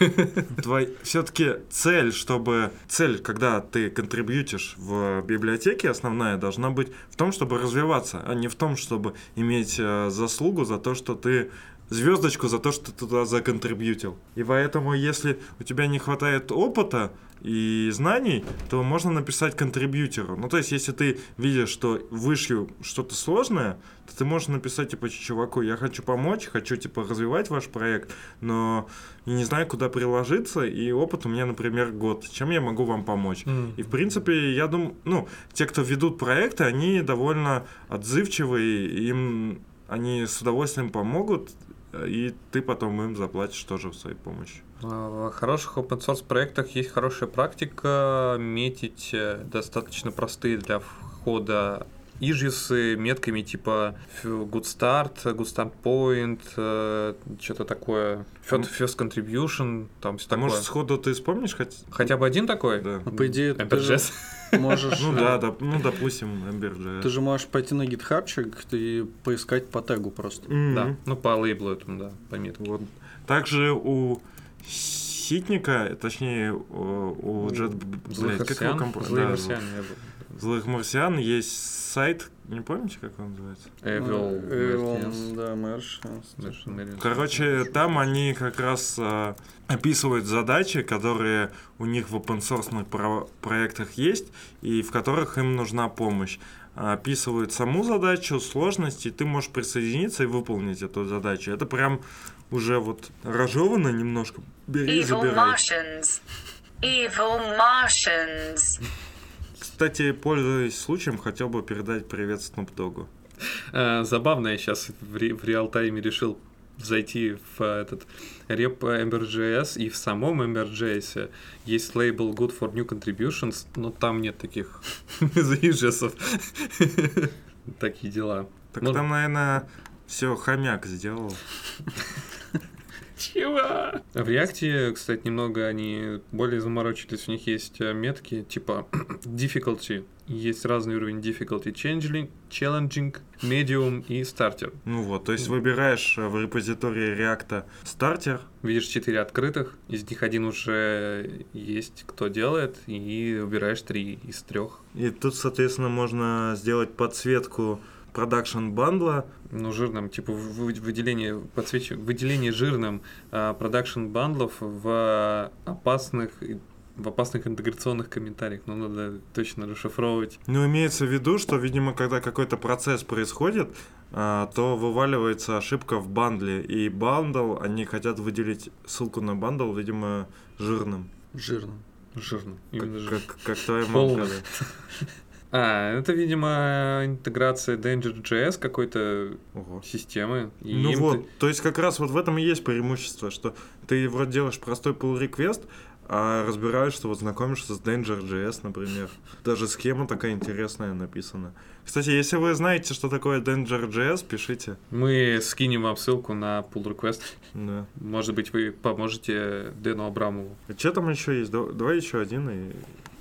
твой все-таки цель, чтобы цель, когда ты контрибьютишь библиотеке, основная должна быть в том, чтобы развиваться, а не в том, чтобы иметь э, заслугу за то, что ты звездочку за то, что ты туда законтрибьютил. И поэтому, если у тебя не хватает опыта и знаний, то можно написать контрибьютеру. Ну, то есть, если ты видишь, что вышью что-то сложное, то ты можешь написать, типа, чуваку, я хочу помочь, хочу, типа, развивать ваш проект, но я не знаю, куда приложиться, и опыт у меня, например, год. Чем я могу вам помочь? И, в принципе, я думаю, ну, те, кто ведут проекты, они довольно отзывчивые, им они с удовольствием помогут, и ты потом им заплатишь тоже в своей помощи. В хороших open source проектах есть хорошая практика метить э, достаточно простые для входа ижисы метками типа good start, good start point, э, что-то такое, first, first contribution, там все А такое. может, сходу ты вспомнишь хоть? Хотя бы один такой? Да. Ну, по идее, ты же Ember.js. можешь... Ну э, да, да, ну допустим, Ember.js. Ты же можешь пойти на гитхабчик и поискать по тегу просто. Да, ну по лейблу этому, да, по метке. Вот. Также у Ситника, точнее, у. Злых блядь, как его марсиан, Злых марсиан есть сайт, не помните, как он называется? Evil, Evil, Martians. да, Martians. Короче, там они как раз а, описывают задачи, которые у них в open source про- проектах есть, и в которых им нужна помощь. Описывают саму задачу, сложность, и ты можешь присоединиться и выполнить эту задачу. Это прям уже вот разжевано немножко. Бери, Evil забирай. Martians. Evil Martians. Кстати, пользуясь случаем, хотел бы передать привет Snoop Dogg. Э, Забавно, я сейчас в, ре- в реал-тайме решил зайти в этот реп Ember.js, и в самом Ember.js есть лейбл Good for New Contributions, но там нет таких заезжесов. Такие дела. Так там, наверное, все хомяк сделал. Чего? В React, кстати, немного они более заморочились. У них есть э, метки типа difficulty. Есть разный уровень difficulty. Changing, challenging, medium и starter. Ну вот, то есть выбираешь э, в репозитории React стартер, Видишь четыре открытых, из них один уже есть, кто делает, и выбираешь три из трех. и тут, соответственно, можно сделать подсветку продакшн бандла. Ну, жирным, типа вы- выделение, подсвеч... выделение жирным продакшн бандлов в опасных в опасных интеграционных комментариях. Ну, надо точно расшифровывать. Ну, имеется в виду, что, видимо, когда какой-то процесс происходит, а, то вываливается ошибка в бандле. И бандл, они хотят выделить ссылку на бандл, видимо, жирным. Жирно. Жирным. Как, жирным. как, как твоя мамка. А, это, видимо, интеграция Danger.js какой-то Ого. системы. И Ну вот, то есть как раз вот в этом и есть преимущество, что ты вроде делаешь простой pull request, а разбираешься, вот знакомишься с Danger.js, например. Даже схема такая интересная написана. Кстати, если вы знаете, что такое Danger.js, пишите. Мы скинем вам ссылку на pull request. Да. Может быть, вы поможете Дэну Абрамову Что там еще есть? Да- Давай еще один и...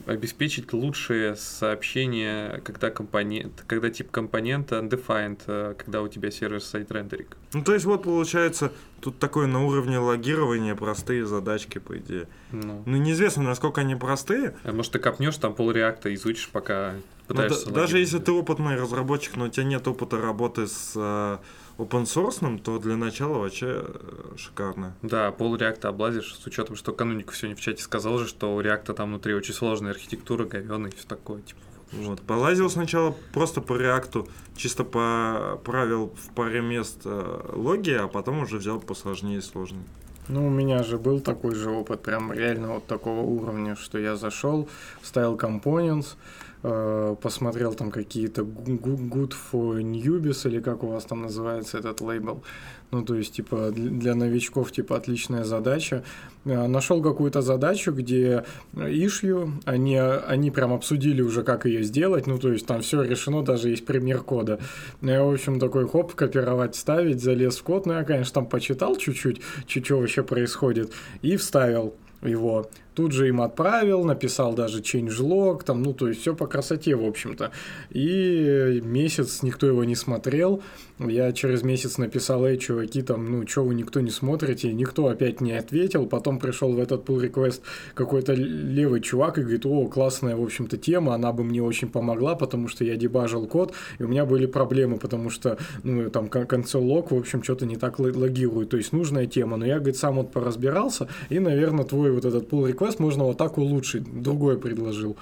обеспечить лучшее сообщение, когда компонент, когда тип компонента undefined, э, когда у тебя сервис-сайт рендеринг. Ну, то есть вот получается, тут такое на уровне логирования простые задачки, по идее. Ну, Ну, неизвестно, насколько они простые, а может, ты копнешь там пол реакта, изучишь, пока пытаешься Ну, да- даже если ты опытный разработчик, но у тебя нет опыта работы с э, open source, то для начала вообще э, шикарно. Да, пол реакта облазишь, с учетом, что Кануников сегодня в чате сказал же, что у реакта там внутри очень сложная архитектура, говёная и все такое. Типа, Вот. Полазил сначала просто по реакту, чисто по правил в паре мест э, логи, а потом уже взял посложнее и сложнее. Ну, у меня же был такой же опыт, прям реально вот такого уровня, что я зашел, вставил components, э, посмотрел там какие-то good for newbies, или как у вас там называется этот лейбл. Ну, то есть, типа, для для новичков, типа, отличная задача. Э, Нашел какую-то задачу, где ишью, они, они прям обсудили уже, как ее сделать, ну, то есть, там все решено, даже есть пример кода. Ну, Я, в общем, такой, хоп, копировать, ставить, залез в код, ну, я, конечно, там почитал чуть-чуть, чуть что вообще происходит, и вставил его. Тут же им отправил, написал даже changelog, там, ну, то есть все по красоте, в общем-то. И месяц никто его не смотрел. Я через месяц написал, эй, чуваки, там, ну, что вы никто не смотрите? Никто опять не ответил. Потом пришел в этот pull request какой-то левый чувак и говорит, о, классная, в общем-то, тема, она бы мне очень помогла, потому что я дебажил код, и у меня были проблемы, потому что, ну, там, console log, в общем, что-то не так ло- логирует. То есть нужная тема. Но я, говорит, сам вот поразбирался, и, наверное, твой вот этот pull request можно вот так улучшить. Другое предложил.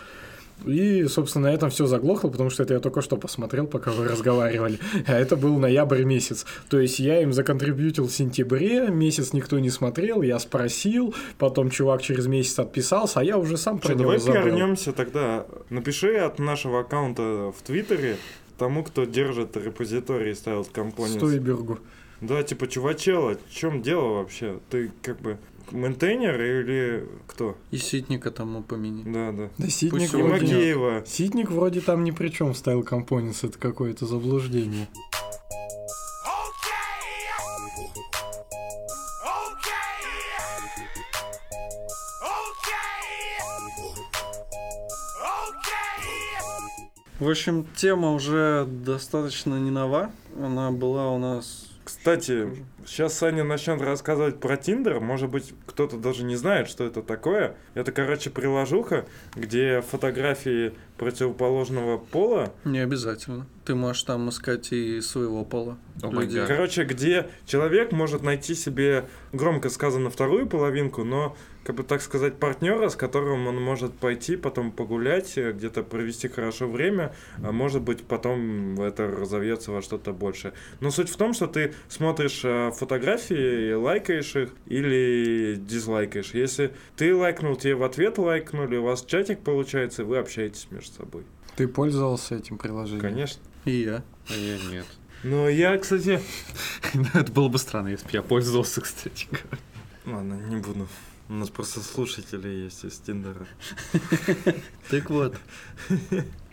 И, собственно, на этом все заглохло, потому что это я только что посмотрел, пока вы разговаривали. А это был ноябрь месяц. То есть я им законтрибьютил в сентябре, месяц никто не смотрел, я спросил, потом чувак через месяц отписался, а я уже сам про Что, него давай забыл. вернемся тогда. Напиши от нашего аккаунта в Твиттере тому, кто держит репозиторий и styled components. Стойбергу. Да, типа, чувачела, в чем дело вообще? Ты как бы мейнтейнер или кто? И Ситника там упомяни. Да, да. Да Ситник Пусть И вроде... Макеева. Ситник вроде там ни при чем styled components, это какое-то заблуждение. В общем, тема уже достаточно не нова. Она была у нас... Кстати, сейчас Саня начнет рассказывать про Тиндер. Может быть, кто-то даже не знает, что это такое. Это, короче, приложуха, где фотографии противоположного пола. Не обязательно. Ты можешь там искать и своего пола. Гад. Короче, где человек может найти себе, громко сказано, вторую половинку, но, как бы так сказать, партнера, с которым он может пойти, потом погулять, э, где-то провести хорошо время, а может быть, потом это разовьется во что-то большее. Но суть в том, что ты смотришь э, фотографии, и лайкаешь их или дизлайкаешь. Если ты лайкнул, тебе в ответ лайкнули, у вас чатик получается, и вы общаетесь между собой. Ты пользовался этим приложением? Конечно. И я. А я нет. Ну, я, кстати... Это было бы странно, если бы я пользовался, кстати. Ладно, не буду. У нас просто слушатели есть из Тиндера. Так вот.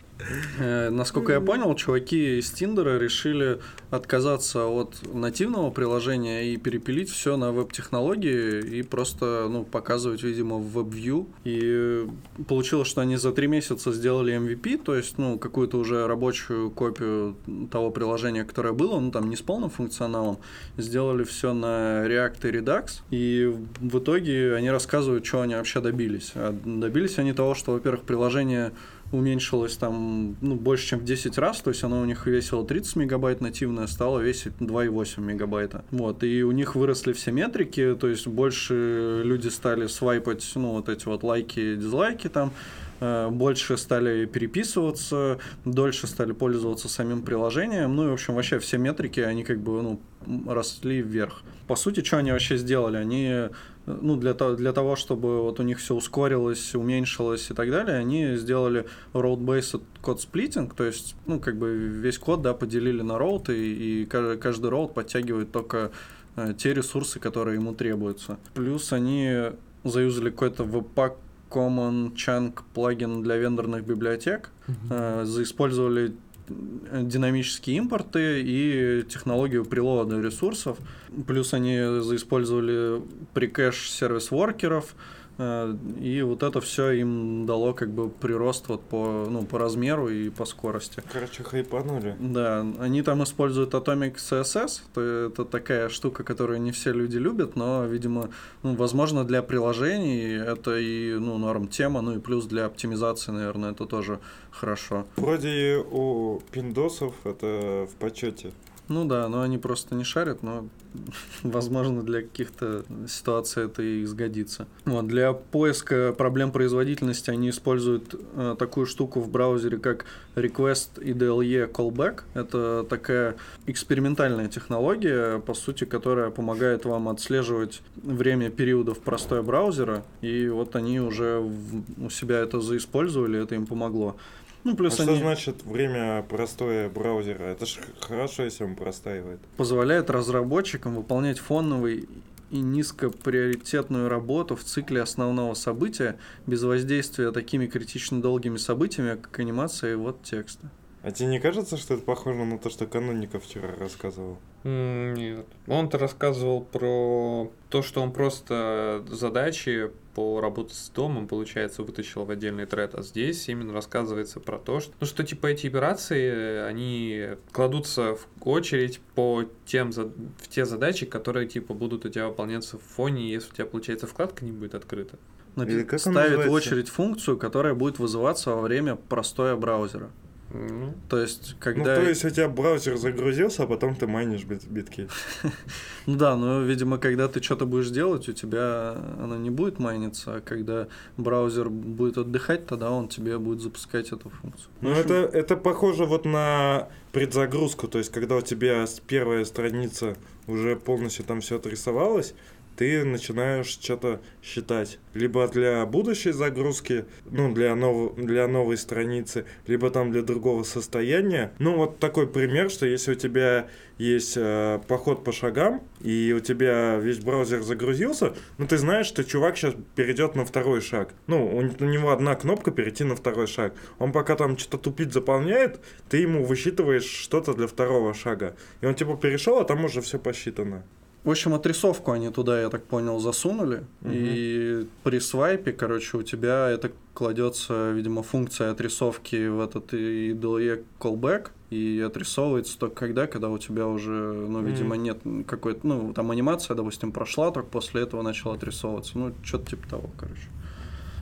Э, Насколько я понял, чуваки из Тиндера решили отказаться от нативного приложения и перепилить все на веб-технологии и просто ну, показывать, видимо, в WebView. И получилось, что они за три месяца сделали MVP, то есть ну, какую-то уже рабочую копию того приложения, которое было, ну там не с полным функционалом, сделали все на React и Redux. И в итоге они рассказывают, что они вообще добились. А добились они того, что, во-первых, приложение уменьшилось там ну, больше, чем в 10 раз, то есть оно у них весило 30 мегабайт нативное, стало весить 2,8 мегабайта. Вот, и у них выросли все метрики, то есть больше люди стали свайпать, ну, вот эти вот лайки, дизлайки там, э, больше стали переписываться, дольше стали пользоваться самим приложением, ну и, в общем, вообще все метрики, они как бы, ну, росли вверх. По сути, что они вообще сделали? Они, ну, для, того, для того, чтобы вот у них все ускорилось, уменьшилось и так далее, они сделали road-based код сплитинг, то есть, ну, как бы весь код, да, поделили на роуты, и, и ка- каждый роут подтягивает только э, те ресурсы, которые ему требуются. Плюс они заюзали какой-то Webpack Common Chunk плагин для вендорных библиотек, э, заиспользовали э, динамические импорты и технологию прилода ресурсов. Плюс они заиспользовали прикэш сервис-воркеров, и вот это все им дало как бы прирост вот по, ну, по размеру и по скорости. Короче, хайпанули. Да, они там используют Atomic CSS, то это такая штука, которую не все люди любят, но, видимо, ну, возможно, для приложений это и ну, норм тема, ну и плюс для оптимизации, наверное, это тоже хорошо. Вроде у пиндосов это в почете. Ну да, но они просто не шарят, но, возможно, для каких-то ситуаций это и сгодится. Вот, для поиска проблем производительности они используют э, такую штуку в браузере, как Request IDLE Callback. Это такая экспериментальная технология, по сути, которая помогает вам отслеживать время периодов простоя браузера, и вот они уже в- у себя это заиспользовали, это им помогло. Ну, А плюс что они... значит время простоя браузера? Это же хорошо, если он простаивает. позволяет разработчикам выполнять фоновый и низкоприоритетную работу в цикле основного события без воздействия такими критично долгими событиями, как анимация и вот текста. А тебе не кажется, что это похоже на то, что Каноников вчера рассказывал? Нет. Он-то рассказывал про то, что он просто задачи по работе с домом, получается, вытащил в отдельный тред, а здесь именно рассказывается про то, что, ну, что типа эти операции, они кладутся в очередь по тем, за- в те задачи, которые типа будут у тебя выполняться в фоне, если у тебя, получается, вкладка не будет открыта. Напи- Или как он Ставит в очередь функцию, которая будет вызываться во время простоя браузера. Ну, То есть, Ну, когда... то есть у тебя браузер загрузился, а потом ты майнишь бит битки. Ну да, но, видимо, когда ты что-то будешь делать, у тебя она не будет майниться, а когда браузер будет отдыхать, тогда он тебе будет запускать эту функцию. Ну, это, это похоже вот на предзагрузку, то есть, когда у тебя первая страница уже полностью там все отрисовалось, ты начинаешь что-то считать. Либо для будущей загрузки, ну, для, нов... для новой страницы, либо там для другого состояния. Ну, вот такой пример, что если у тебя есть э, поход по шагам, и у тебя весь браузер загрузился, ну, ты знаешь, что чувак сейчас перейдет на второй шаг. Ну, у, у него одна кнопка перейти на второй шаг. Он пока там что-то тупит заполняет, ты ему высчитываешь что-то для второго шага. И он типа перешел, а там уже все посчитано. В общем, отрисовку они туда, я так понял, засунули. Мгм. И при свайпе, короче, у тебя это кладется, видимо, функция отрисовки в этот IDLE callback. И отрисовывается только когда, когда у тебя уже, ну, видимо, нет какой-то, ну, там анимация, допустим, прошла, только после этого начала отрисовываться. Ну, что-то типа того, короче.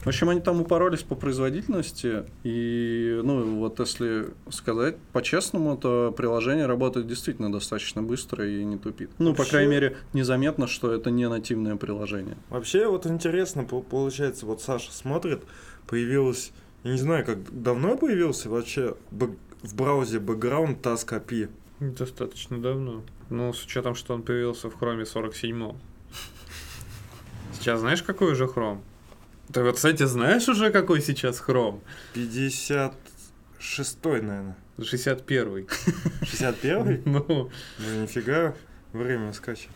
В общем, они там упоролись по производительности, и, ну, вот если сказать по-честному, то приложение работает действительно достаточно быстро и не тупит. Ну, по Вообще- крайней мере, незаметно, что это не нативное приложение. Вообще, вот интересно, по- получается, вот Саша смотрит, появилась, я не знаю, как давно появился вообще в браузере бэкграунд Task API. достаточно давно. Ну, с учетом, что он появился в хроме 47 Сейчас знаешь, какой уже хром? Ты вот, кстати, знаешь уже, какой сейчас хром? 56 шестой, наверное. 61-й. 61-й? Ну, Ну, нифига, время скачет.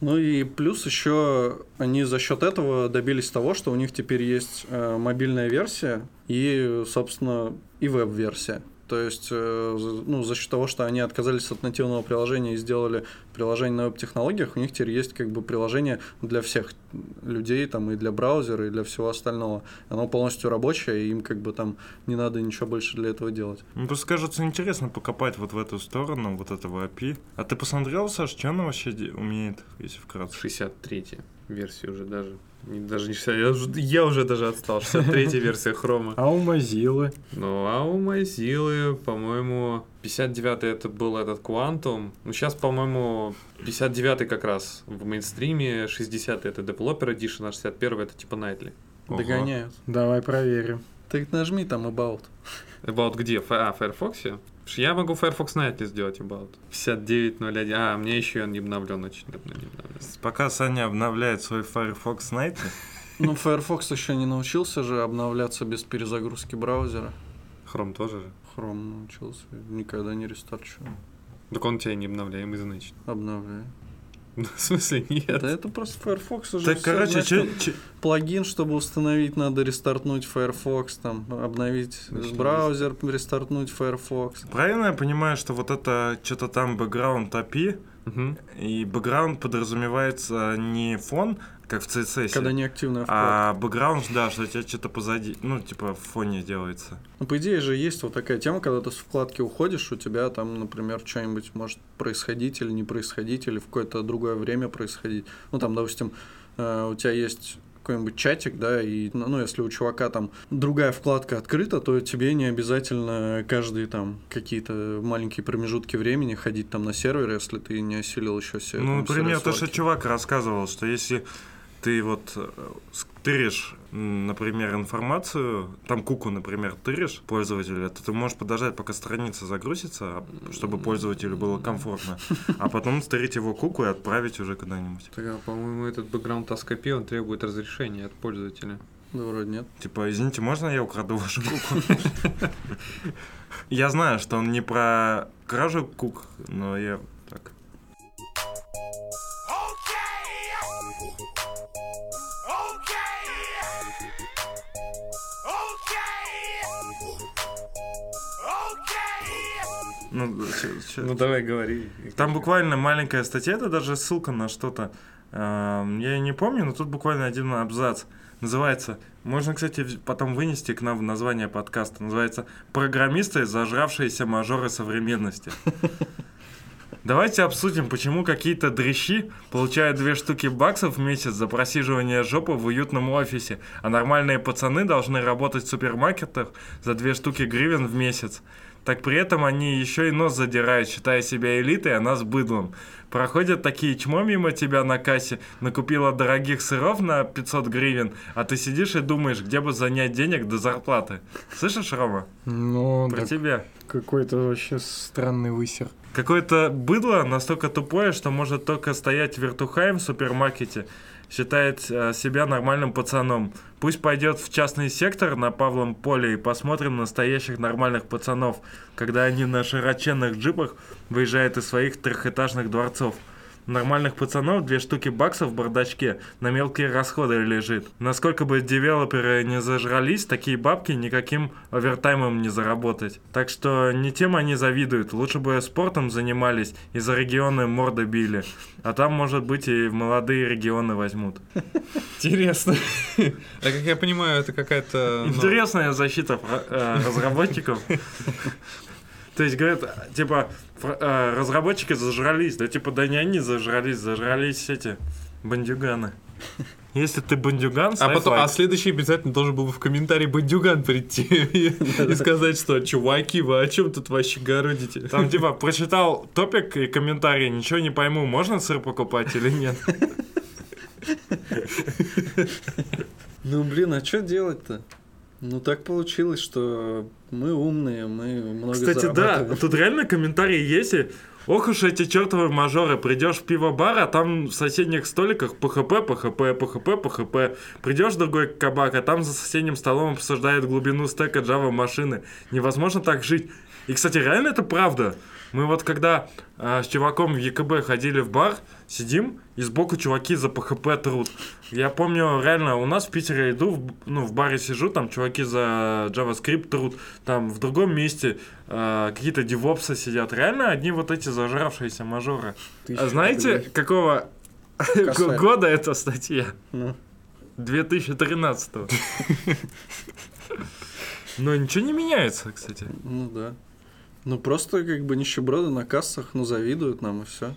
Ну и плюс еще они за счет этого добились того, что у них теперь есть э, мобильная версия и, собственно, и веб-версия. То есть, э, ну, за счет того, что они отказались от нативного приложения и сделали приложение на веб-технологиях, у них теперь есть как бы приложение для всех людей, там, и для браузера, и для всего остального. Оно полностью рабочее, и им как бы там не надо ничего больше для этого делать. Ну, просто кажется интересно покопать вот в эту сторону, вот этого API. А ты посмотрел, Саш, что она вообще умеет, если вкратце? 63-я версия уже даже. Даже не 60, я, уже- я уже даже отстал. 63-я версия хрома. А у Mozilla? Ну, а у Mozilla, по-моему, 59-й это был этот Quantum. Ну, сейчас, по-моему, 59-й как раз в мейнстриме, 60-й это Developer Edition, а 61-й это типа Nightly. Ого. Догоняют. Давай проверим. Ты нажми там About. About где? А, в Firefox? Я могу Firefox Nightly сделать About. 59.01. А, мне еще он не обновлен очень давно не обновлен. Пока Саня обновляет свой Firefox Night, Ну, Firefox еще не научился же обновляться без перезагрузки браузера. Chrome тоже же. Chrome научился. Никогда не рестарчу. Так он тебя не обновляемый, значит. Обновляю. Ну, в смысле, нет. Да это просто Firefox уже. так, короче, чё- чё- плагин, чтобы установить, надо рестартнуть Firefox, там, обновить Значит, браузер, рестартнуть Firefox. правильно я понимаю, что вот это что-то там бэкграунд API, Мгм. и бэкграунд подразумевается не фон, как в CSS, Когда неактивная вкладка. а бэкграунд, да, что у тебя что-то позади, ну, типа в фоне делается. Ну, по идее же есть вот такая тема, когда ты с вкладки уходишь, у тебя там, например, что-нибудь может происходить или не происходить, или в какое-то другое время происходить. Ну, там, допустим, э, у тебя есть какой-нибудь чатик, да, и, ну, ну, если у чувака там другая вкладка открыта, то тебе не обязательно каждые там какие-то маленькие промежутки времени ходить там на сервер, если ты не осилил еще себе. Ну, например, то, что чувак рассказывал, что если ты вот э, тыришь, например, информацию, там куку, например, тыришь пользователя, то ты можешь подождать, пока страница загрузится, а, чтобы пользователю было комфортно, а потом стырить его куку и отправить уже куда-нибудь. Так, а, по-моему, этот бэкграунд ASCII, он требует разрешения от пользователя. Да, вроде нет. Типа, извините, можно я украду вашу куку? Я знаю, что он не про кражу кук, но я Ну, чё- чё- Ну, давай, говори. Там буквально маленькая статья, это даже ссылка на что-то. Эм, Я не помню, но тут буквально один абзац. Называется, можно, кстати, потом вынести к нам в название подкаста. Называется «Программисты, зажравшиеся мажоры современности». Давайте обсудим, почему какие-то дрищи получают две штуки баксов в месяц за просиживание жопы в уютном офисе, а нормальные пацаны должны работать в супермаркетах за две штуки гривен в месяц. Так при этом они еще и нос задирают, считая себя элитой, а нас быдлом. Проходят такие чмо мимо тебя на кассе, накупила дорогих сыров на 500 гривен, а ты сидишь и думаешь, где бы занять денег до зарплаты. Слышишь, Рома? Ну, Про тебя. какой-то вообще странный высер. Какое-то быдло настолько тупое, что может только стоять вертухаем в супермаркете, считает э, себя нормальным пацаном. Пусть пойдет в частный сектор на Павлом поле и посмотрим настоящих нормальных пацанов, когда они на широченных джипах выезжают из своих трехэтажных дворцов. Нормальных пацанов две штуки баксов в бардачке на мелкие расходы лежит. Насколько бы девелоперы не зажрались, такие бабки никаким овертаймом не заработать. Так что не тем они завидуют, лучше бы спортом занимались и за регионы морды били. А там, может быть, и в молодые регионы возьмут. Интересно. А как я понимаю, это какая-то... ну, Интересная защита э, разработчиков. То есть, говорят, типа, э, разработчики зажрались. Да типа, да не они зажрались, зажрались эти бандюганы. Если ты бандюган, А потом, а лайк. следующий обязательно должен был в комментарий бандюган прийти и и сказать, что чуваки, вы о чем тут вообще городите? Там типа прочитал топик и комментарий, ничего не пойму, можно сыр покупать или нет? Ну, блин, а что делать-то? Ну, так получилось, что мы умные, мы много Кстати, да, тут реально комментарии есть, и Ох уж эти чертовы мажоры. Придешь в пиво-бар, а там в соседних столиках ПХП, ПХП, ПХП, ПХП. Придешь в другой кабак, а там за соседним столом обсуждают глубину стека Java машины. Невозможно так жить. И, кстати, реально это правда. Мы вот когда а, с чуваком в ЕКБ ходили в бар, сидим, и сбоку чуваки за ПХП труд. Я помню, реально, у нас в Питере иду, в- ну, в баре сижу, там чуваки за JavaScript труд, там в другом месте а, какие-то девопсы сидят. Реально одни вот эти зажравшиеся мажоры. А знаете, какого Косарь. года эта статья? Ну. 2013 Но ничего не меняется, кстати. Ну да. Ну просто как бы нищеброды на кассах, ну завидуют нам и все.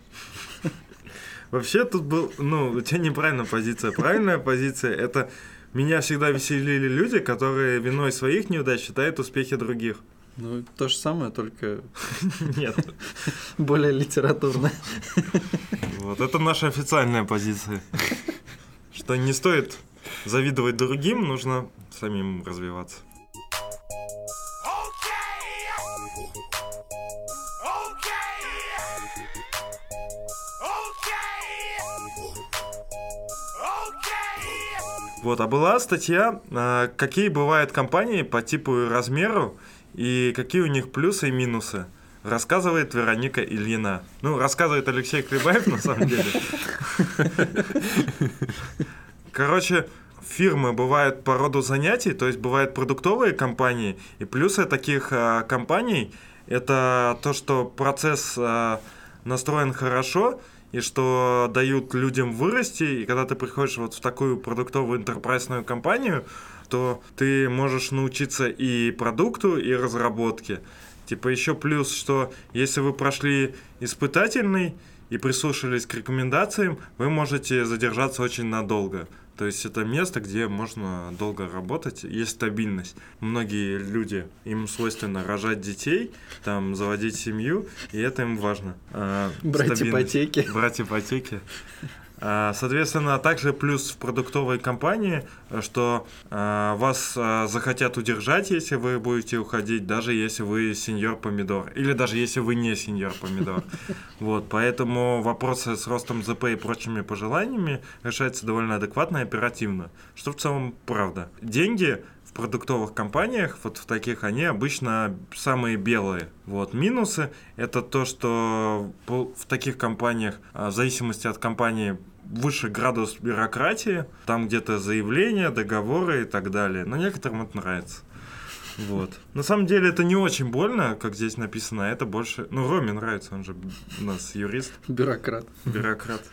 Вообще тут был, ну, у тебя неправильная позиция. Правильная позиция это меня всегда веселили люди, которые виной своих неудач считают успехи других. Ну то же самое, только Нет. более литературно. Вот это наша официальная позиция. Что не стоит завидовать другим, нужно самим развиваться. Вот, а была статья, а, какие бывают компании по типу и размеру, и какие у них плюсы и минусы. Рассказывает Вероника Ильина. Ну, рассказывает Алексей Клебаев, на самом деле. Короче, фирмы бывают по роду занятий, то есть бывают продуктовые компании, и плюсы таких а, компаний это то, что процесс а, настроен хорошо, и что дают людям вырасти, и когда ты приходишь вот в такую продуктовую интерпрайсную компанию, то ты можешь научиться и продукту, и разработке. Типа еще плюс, что если вы прошли испытательный и прислушались к рекомендациям, вы можете задержаться очень надолго. То есть это место, где можно долго работать, есть стабильность. Многие люди, им свойственно рожать детей, там заводить семью, и это им важно. А, Брать ипотеки. Брать ипотеки. А, Соответственно, также плюс в продуктовой компании, что а, вас а, захотят удержать, если вы будете уходить, даже если вы сеньор помидор, или даже если вы не сеньор помидор. Вот, поэтому вопросы с ростом ЗП и прочими пожеланиями решаются довольно адекватно и оперативно, что в целом правда. Деньги в продуктовых компаниях, вот в таких, они обычно самые белые. Вот. Минусы – это то, что в таких компаниях, в зависимости от компании, выше градус бюрократии, там где-то заявления, договоры и так далее. Но некоторым это нравится. Вот. На самом деле это не очень больно, как здесь написано, это больше... Ну, Роме нравится, он же у нас юрист Бюрократ. бюрократ.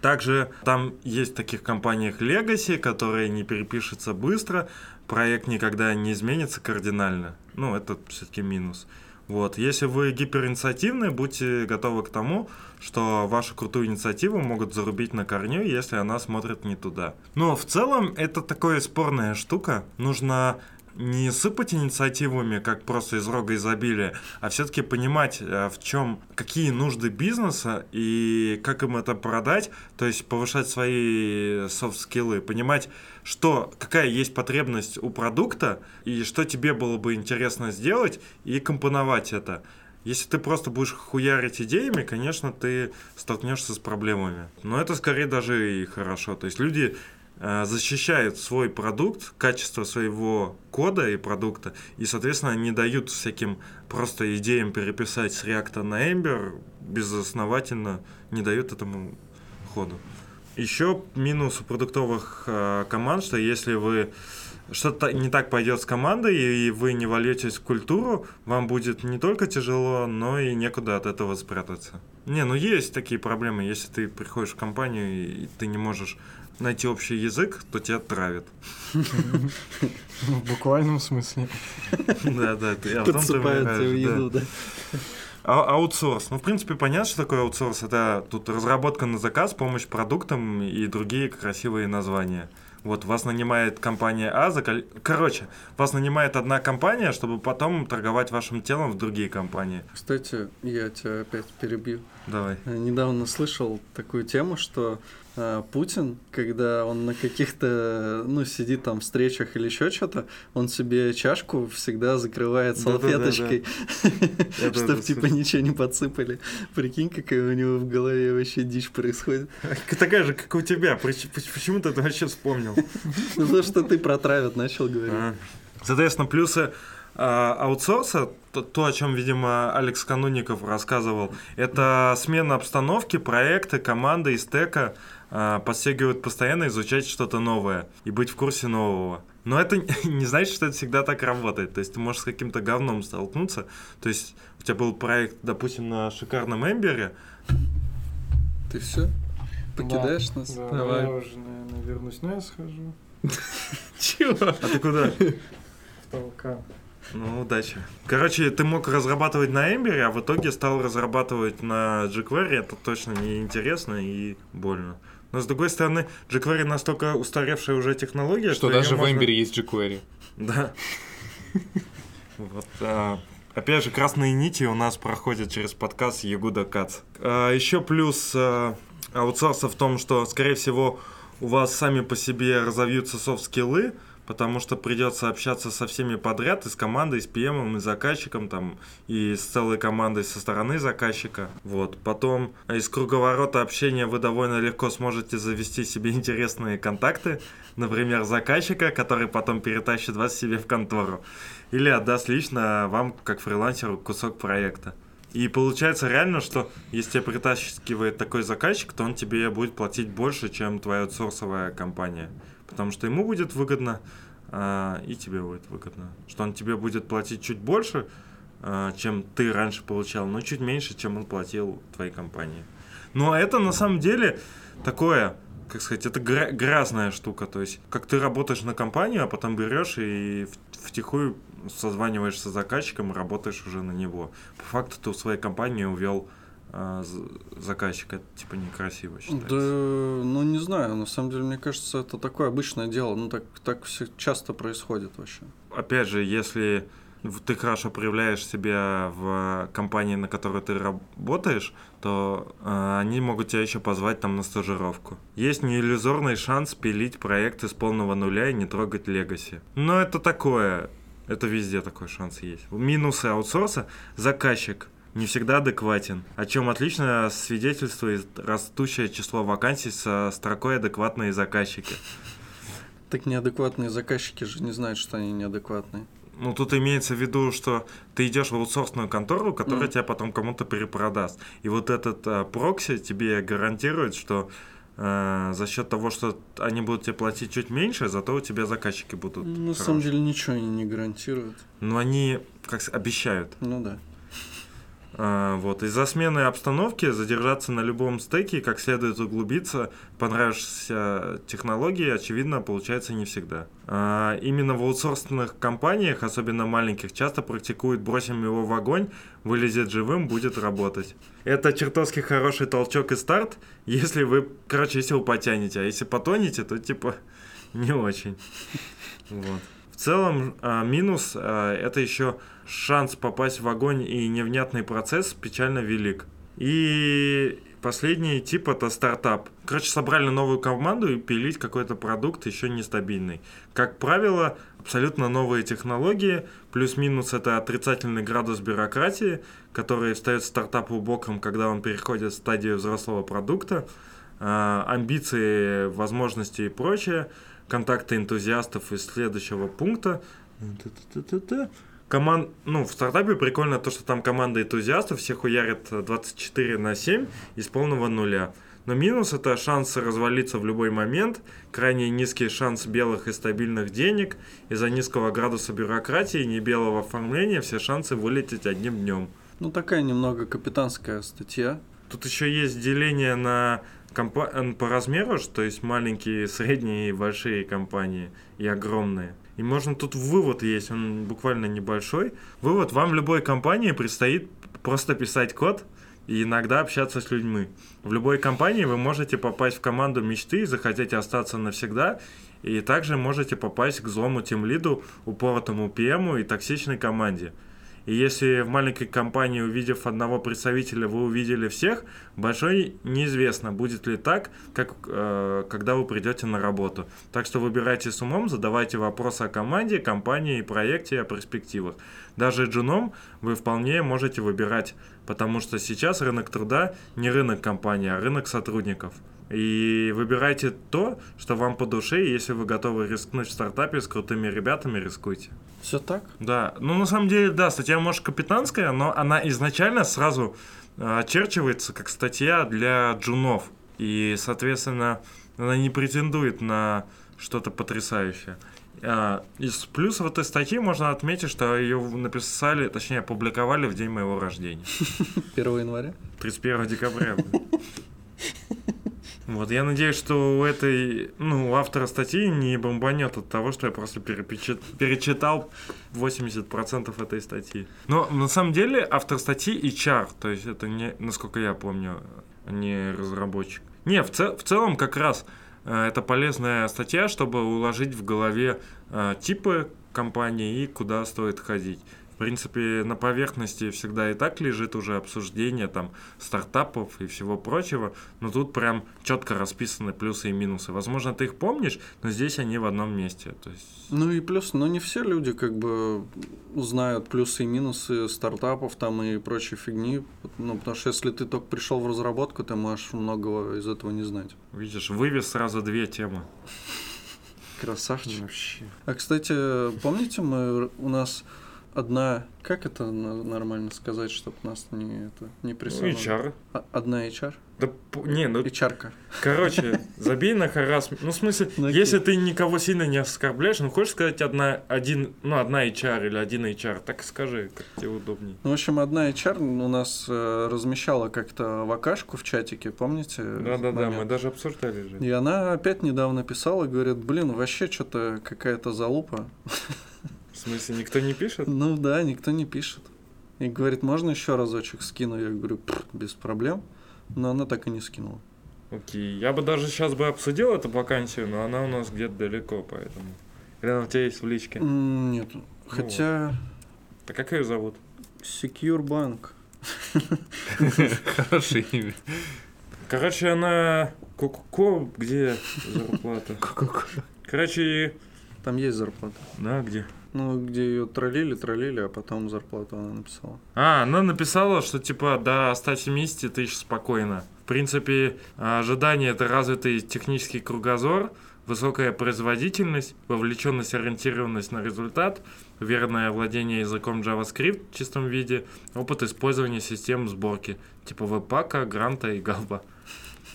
Также там есть в таких компаниях Legacy, которые не перепишутся быстро, проект никогда не изменится кардинально. Ну, это все-таки минус. Вот. Если вы гиперинициативны, будьте готовы к тому, что вашу крутую инициативу могут зарубить на корню, если она смотрит не туда. Но в целом это такая спорная штука. Нужно не сыпать инициативами, как просто из рога изобилия, а все-таки понимать, э, в чем, какие нужды бизнеса и как им это продать, то есть повышать свои софт-скиллы, понимать, что, какая есть потребность у продукта и что тебе было бы интересно сделать и компоновать это. Если ты просто будешь хуярить идеями, конечно, ты столкнешься с проблемами. Но это скорее даже и хорошо. То есть люди э, защищают свой продукт, качество своего кода и продукта, и, соответственно, не дают всяким просто идеям переписать с React на Ember безосновательно, не дают этому ходу. Еще минус у продуктовых э, команд, что если вы что-то не так пойдет с командой, и вы не вольетесь в культуру, вам будет не только тяжело, но и некуда от этого спрятаться. Не, ну есть такие проблемы. Если ты приходишь в компанию и ты не можешь найти общий язык, то тебя травят. В буквальном смысле. Да, да, ты в Подсыпают еду, да. А- аутсорс. Ну, в принципе, понятно, что такое аутсорс. Это тут разработка на заказ, помощь продуктам и другие красивые названия. Вот, вас нанимает компания А, за... короче, вас нанимает одна компания, чтобы потом торговать вашим телом в другие компании. Кстати, я тебя опять перебью. Давай. Я Недавно слышал такую тему, что Путин, когда он на каких-то, ну, сидит там встречах или еще что-то, он себе чашку всегда закрывает салфеточкой, чтобы типа ничего не подсыпали. Прикинь, какая у него в голове вообще дичь происходит. Такая же, как у тебя. Поч- поч- Почему ты это вообще вспомнил? Ну, то, что ты про травят начал говорить. А. Соответственно, плюсы а, аутсорса, то, то, о чем, видимо, Алекс Кануников рассказывал, это смена обстановки, проекты, команды и стека подстегивают постоянно изучать что-то новое и быть в курсе нового. Но это не значит, что это всегда так работает. То есть ты можешь с каким-то говном столкнуться. То есть у тебя был проект, допустим, на шикарном Эмбере, Ты все? Покидаешь нас? Да, Давай. я уже, наверное, вернусь. Но я схожу Чего? а ты куда? в толкан. Ну, удачи. Короче, ты мог разрабатывать на Эмбере, а в итоге стал разрабатывать на jQuery. Это точно неинтересно и больно. Но с другой стороны, jQuery настолько устаревшая уже технология, Что её даже в Эмбере есть jQuery. Да. Вот. а, Опять же, красные нити у нас проходят через подкаст Ягуда Кац. Еще плюс а, аутсорса в том, что, скорее всего, у вас сами по себе разовьются софт-скиллы, потому что придется общаться со всеми подряд, и с командой, и с PM, и с заказчиком, там, и с целой командой со стороны заказчика. Вот. Потом из круговорота общения вы довольно легко сможете завести себе интересные контакты, например, заказчика, который потом перетащит вас себе в контору, или отдаст лично вам, как фрилансеру, кусок проекта. И получается реально, что если тебя притаскивает такой заказчик, то он тебе будет платить больше, чем твоя аутсорсовая компания. Потому что ему будет выгодно, а, и тебе будет выгодно. Что он тебе будет платить чуть больше, а, чем ты раньше получал, но чуть меньше, чем он платил твоей компании. Но это на самом деле такое, как сказать, это гра- грязная штука. То есть, как ты работаешь на компанию, а потом берешь и в- втихую созваниваешься с заказчиком и работаешь уже на него. По факту ты в своей компании увел а, з- заказчика. Это типа некрасиво считается. Да, ну не знаю, на самом деле, мне кажется, это такое обычное дело. Ну так, так все часто происходит вообще. опять же, если ты хорошо проявляешь себя в компании, на которой ты работаешь, то э, они могут тебя еще позвать там на стажировку. Есть неиллюзорный шанс пилить проекты с полного нуля и не трогать легаси. Но это такое, это везде такой шанс есть. Минусы аутсорса – заказчик не всегда адекватен, о чем отлично свидетельствует растущее число вакансий со строкой «адекватные заказчики». Так неадекватные заказчики же не знают, что они неадекватные. Ну, тут имеется в виду, что ты идешь в аутсорсную контору, которая Мгм. тебя потом кому-то перепродаст. И вот этот а, прокси тебе гарантирует, что а, за счет того, что они будут тебе платить чуть меньше, зато у тебя заказчики будут. Ну, на самом деле ничего они не гарантируют. Но они как обещают. Ну да. А, вот. Из-за смены обстановки задержаться на любом стеке, как следует углубиться, понравившейся технологии, очевидно, получается не всегда. А, именно в аутсорсных компаниях, особенно маленьких, часто практикуют «бросим его в огонь, вылезет живым, будет работать». Это чертовски хороший толчок и старт, если вы, короче, если вы потянете, а если потонете, то типа не очень. Вот. В целом, а, минус а, это еще шанс попасть в огонь и невнятный процесс печально велик. И последний тип это стартап. Короче, собрали новую команду и пилить какой-то продукт еще нестабильный. Как правило, абсолютно новые технологии, плюс-минус это отрицательный градус бюрократии, который встает стартапу боком, когда он переходит в стадию взрослого продукта, а, амбиции, возможности и прочее, контакты энтузиастов из следующего пункта. Команд... Ну, в стартапе прикольно то, что там команда энтузиастов всех хуярит 24 на 7 из полного нуля. Но минус это шанс развалиться в любой момент, крайне низкий шанс белых и стабильных денег, из-за низкого градуса бюрократии и небелого оформления все шансы вылететь одним днем. Ну такая немного капитанская статья. Тут еще есть деление на компа- по размеру, что есть маленькие, средние и большие компании и огромные. И можно тут вывод есть, он буквально небольшой. Вывод, вам в любой компании предстоит просто писать код, и иногда общаться с людьми. В любой компании вы можете попасть в команду мечты и захотеть остаться навсегда, и также можете попасть к злому тимлиду, упоротому ПМу и токсичной команде. И если в маленькой компании, увидев одного представителя, вы увидели всех, большой неизвестно, будет ли так, как э, когда вы придете на работу. Так что выбирайте с умом, задавайте вопросы о команде, компании, проекте, о перспективах. Даже джуном вы вполне можете выбирать, потому что сейчас рынок труда не рынок компании, а рынок сотрудников. И выбирайте то, что вам по душе, и если вы готовы рискнуть в стартапе с крутыми ребятами, рискуйте. Все так? Да, ну на самом деле, да, статья может капитанская, но она изначально сразу э, очерчивается как статья для джунов. И, соответственно, она не претендует на что-то потрясающее. А, Из плюсов этой статьи можно отметить, что ее написали, точнее, опубликовали в день моего рождения. 1 января? 31 декабря. Вот, я надеюсь, что у этой, ну, у автора статьи не бомбанет от того, что я просто перепечат- перечитал 80% этой статьи. Но на самом деле автор статьи HR, то есть это не, насколько я помню, не разработчик. Не, в, цел- в целом как раз э, это полезная статья, чтобы уложить в голове э, типы компании и куда стоит ходить. В принципе, на поверхности всегда и так лежит уже обсуждение там стартапов и всего прочего, но тут прям четко расписаны плюсы и минусы. Возможно, ты их помнишь, но здесь они в одном месте. То есть Ну и плюс, но не все люди как бы знают плюсы и минусы стартапов там и прочей фигни. Ну, потому что если ты только пришел в разработку, ты можешь многого из этого не знать. Видишь, вывез сразу две темы. Красавчик. Вообще. А, кстати, помните, мы у нас одна... Как это на- нормально сказать, чтобы нас не, это, не Ну, прессовали? HR. А- Одна HR? Да, не, ну, HR-ка. короче, забей на харасмент. Ну, в смысле, Ну, окей. если ты никого сильно не оскорбляешь, ну, хочешь сказать одна, один, ну, одна HR или один HR, так и скажи, как тебе удобнее. Ну, в общем, одна HR у нас э, размещала как-то вакашку в чатике, помните? Да-да-да, мы даже обсуждали же. И она опять недавно писала, говорит, блин, вообще что-то какая-то залупа. В смысле, никто не пишет? Ну да, никто не пишет. И говорит, можно еще разочек скину? Я говорю, «Пф, без проблем. Но она так и не скинула. Окей, я бы даже сейчас бы обсудил эту вакансию, но она у нас где-то далеко, поэтому... Или она у тебя есть в личке? Нет, хотя Да как ее зовут? Secure Bank. Хорошее имя. Короче, она... Ко-ко, где зарплата? Короче, Там есть зарплата. да, где? Ну, где ее троллили, троллили, а потом зарплату она написала. А, она написала, что типа до 170 тысяч спокойно. В принципе, ожидание это развитый технический кругозор, высокая производительность, вовлеченность, ориентированность на результат, верное владение языком JavaScript в чистом виде, опыт использования систем сборки, типа веб-пака, гранта и галба.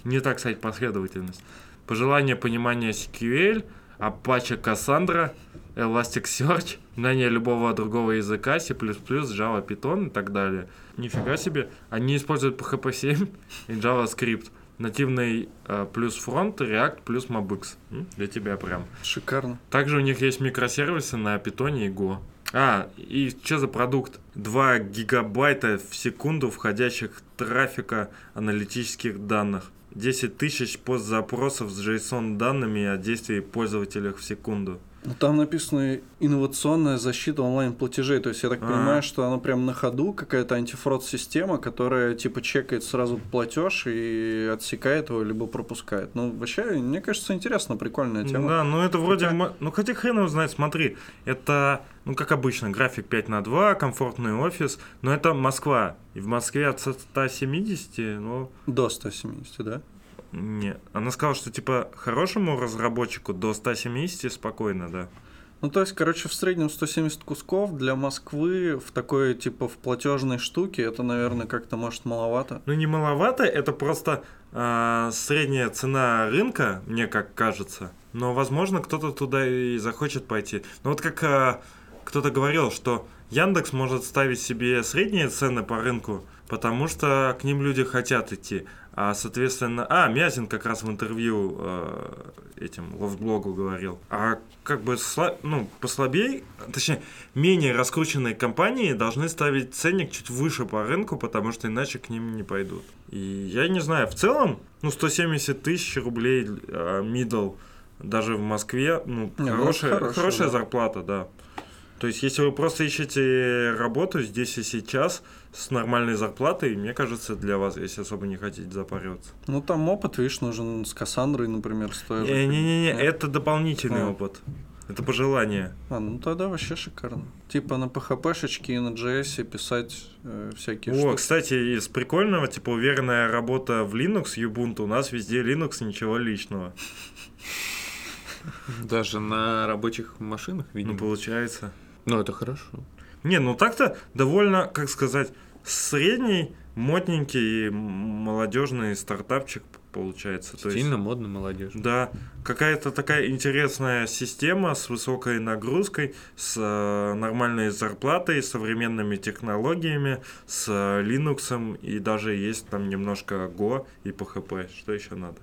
Не так, кстати, последовательность. Пожелание понимания SQL, Apache Cassandra, Elasticsearch, знание любого другого языка, C++, Java, Python и так далее. Нифига себе. Они используют PHP 7 и JavaScript. Нативный э, плюс фронт, React плюс MobX. Для тебя прям. Шикарно. Также у них есть микросервисы на Python и Go. А, и что за продукт? 2 гигабайта в секунду входящих трафика аналитических данных. 10 тысяч постзапросов с JSON данными о действии пользователя в секунду. Ну, Там написано инновационная защита онлайн-платежей. То есть я так А. понимаю, что она прям на ходу, какая-то антифрод-система, которая типа чекает сразу платеж и отсекает его, либо пропускает. Ну, вообще, мне кажется, интересно, прикольная тема. Да, ну это вроде... М- Ну хотя хрен его знает, смотри. Это, ну как обычно, график 5 на 2, комфортный офис. Но это Москва. И в Москве от 170, ну... До 170, да? Не. Она сказала, что типа хорошему разработчику до 170 спокойно, да. Ну, то есть, короче, в среднем 170 кусков для Москвы в такой, типа, в платежной штуке, это, наверное, как-то, может, маловато. Ну не маловато, это просто а, средняя цена рынка, мне как кажется. Но, возможно, кто-то туда и захочет пойти. Но вот как а, кто-то говорил, что Яндекс может ставить себе средние цены по рынку, потому что к ним люди хотят идти. А, соответственно, а, Мязин как раз в интервью э, этим лофтблогу говорил. А как бы, сла- ну, послабее, точнее, менее раскрученные компании должны ставить ценник чуть выше по рынку, потому что иначе к ним не пойдут. И я не знаю, в целом, ну, 170 тысяч рублей э, middle даже в Москве, ну, Не, ну, хорошая, хорошо, хорошая да. зарплата, да. То есть, если вы просто ищете работу здесь и сейчас с нормальной зарплатой, мне кажется, для вас, если особо не хотите запариваться. Ну, там опыт, видишь, нужен с Кассандрой, например, стоит. Не-не-не, это дополнительный А. опыт. Это пожелание. А, ну тогда вообще шикарно. Типа на PHP-шечке и на JS писать э, всякие О, штуки. кстати, из прикольного, типа, уверенная работа в Linux, Ubuntu, у нас везде Linux, ничего личного. Даже на рабочих машинах, Ну, видимо. получается. Ну, это хорошо. Не, ну так-то довольно, как сказать, средний, модненький, м- молодежный стартапчик получается. То есть- модно, молодежь. Да, какая-то такая интересная система с высокой нагрузкой, с э, нормальной зарплатой, современными технологиями, с э, Linux и даже есть там немножко Go и PHP. Что еще надо?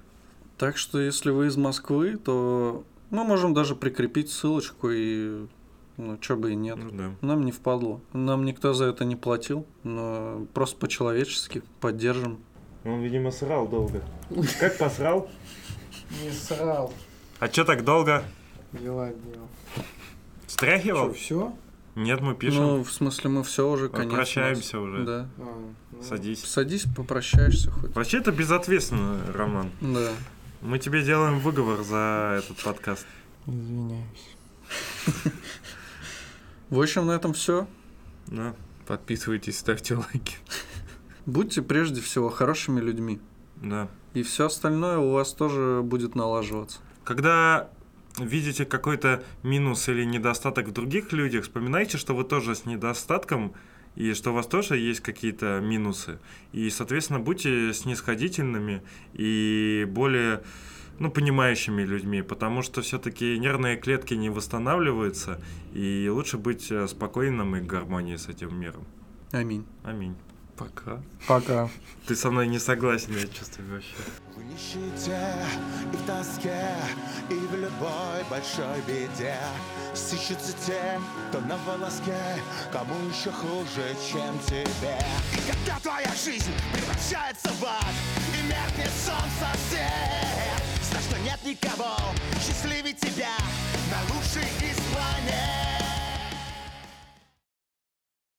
Так что, если вы из Москвы, то мы можем даже прикрепить ссылочку и, ну, чё бы и нет. Ну да. Нам не впадло. Нам никто за это не платил, но просто по-человечески поддержим. Он, видимо, срал долго. Как посрал? Не срал. А что так долго? Дела делал. Стряхивал? все? Нет, мы пишем. Ну, в смысле, мы все уже, нас. Прощаемся уже. Да. Садись. Садись, попрощаешься хоть. Вообще это безответственно, Роман. Да. Мы тебе делаем выговор за этот подкаст. Извиняюсь. В общем, на этом все. Да. Подписывайтесь, ставьте лайки. Будьте прежде всего хорошими людьми. Да. И все остальное у вас тоже будет налаживаться. Когда видите какой-то минус или недостаток в других людях, вспоминайте, что вы тоже с недостатком, и что у вас тоже есть какие-то минусы. И, соответственно, будьте снисходительными и более ну, понимающими людьми, потому что все-таки нервные клетки не восстанавливаются, и лучше быть э, спокойным и в гармонии с этим миром. Аминь. Аминь. Пока. Пока. Ты со мной не согласен, я чувствую вообще. В нищете и в тоске, и в любой большой беде Сыщутся те, кто на волоске, кому еще хуже, чем тебе И когда твоя жизнь превращается в ад И меркнет солнце что нет никого. Счастливее тебя На планет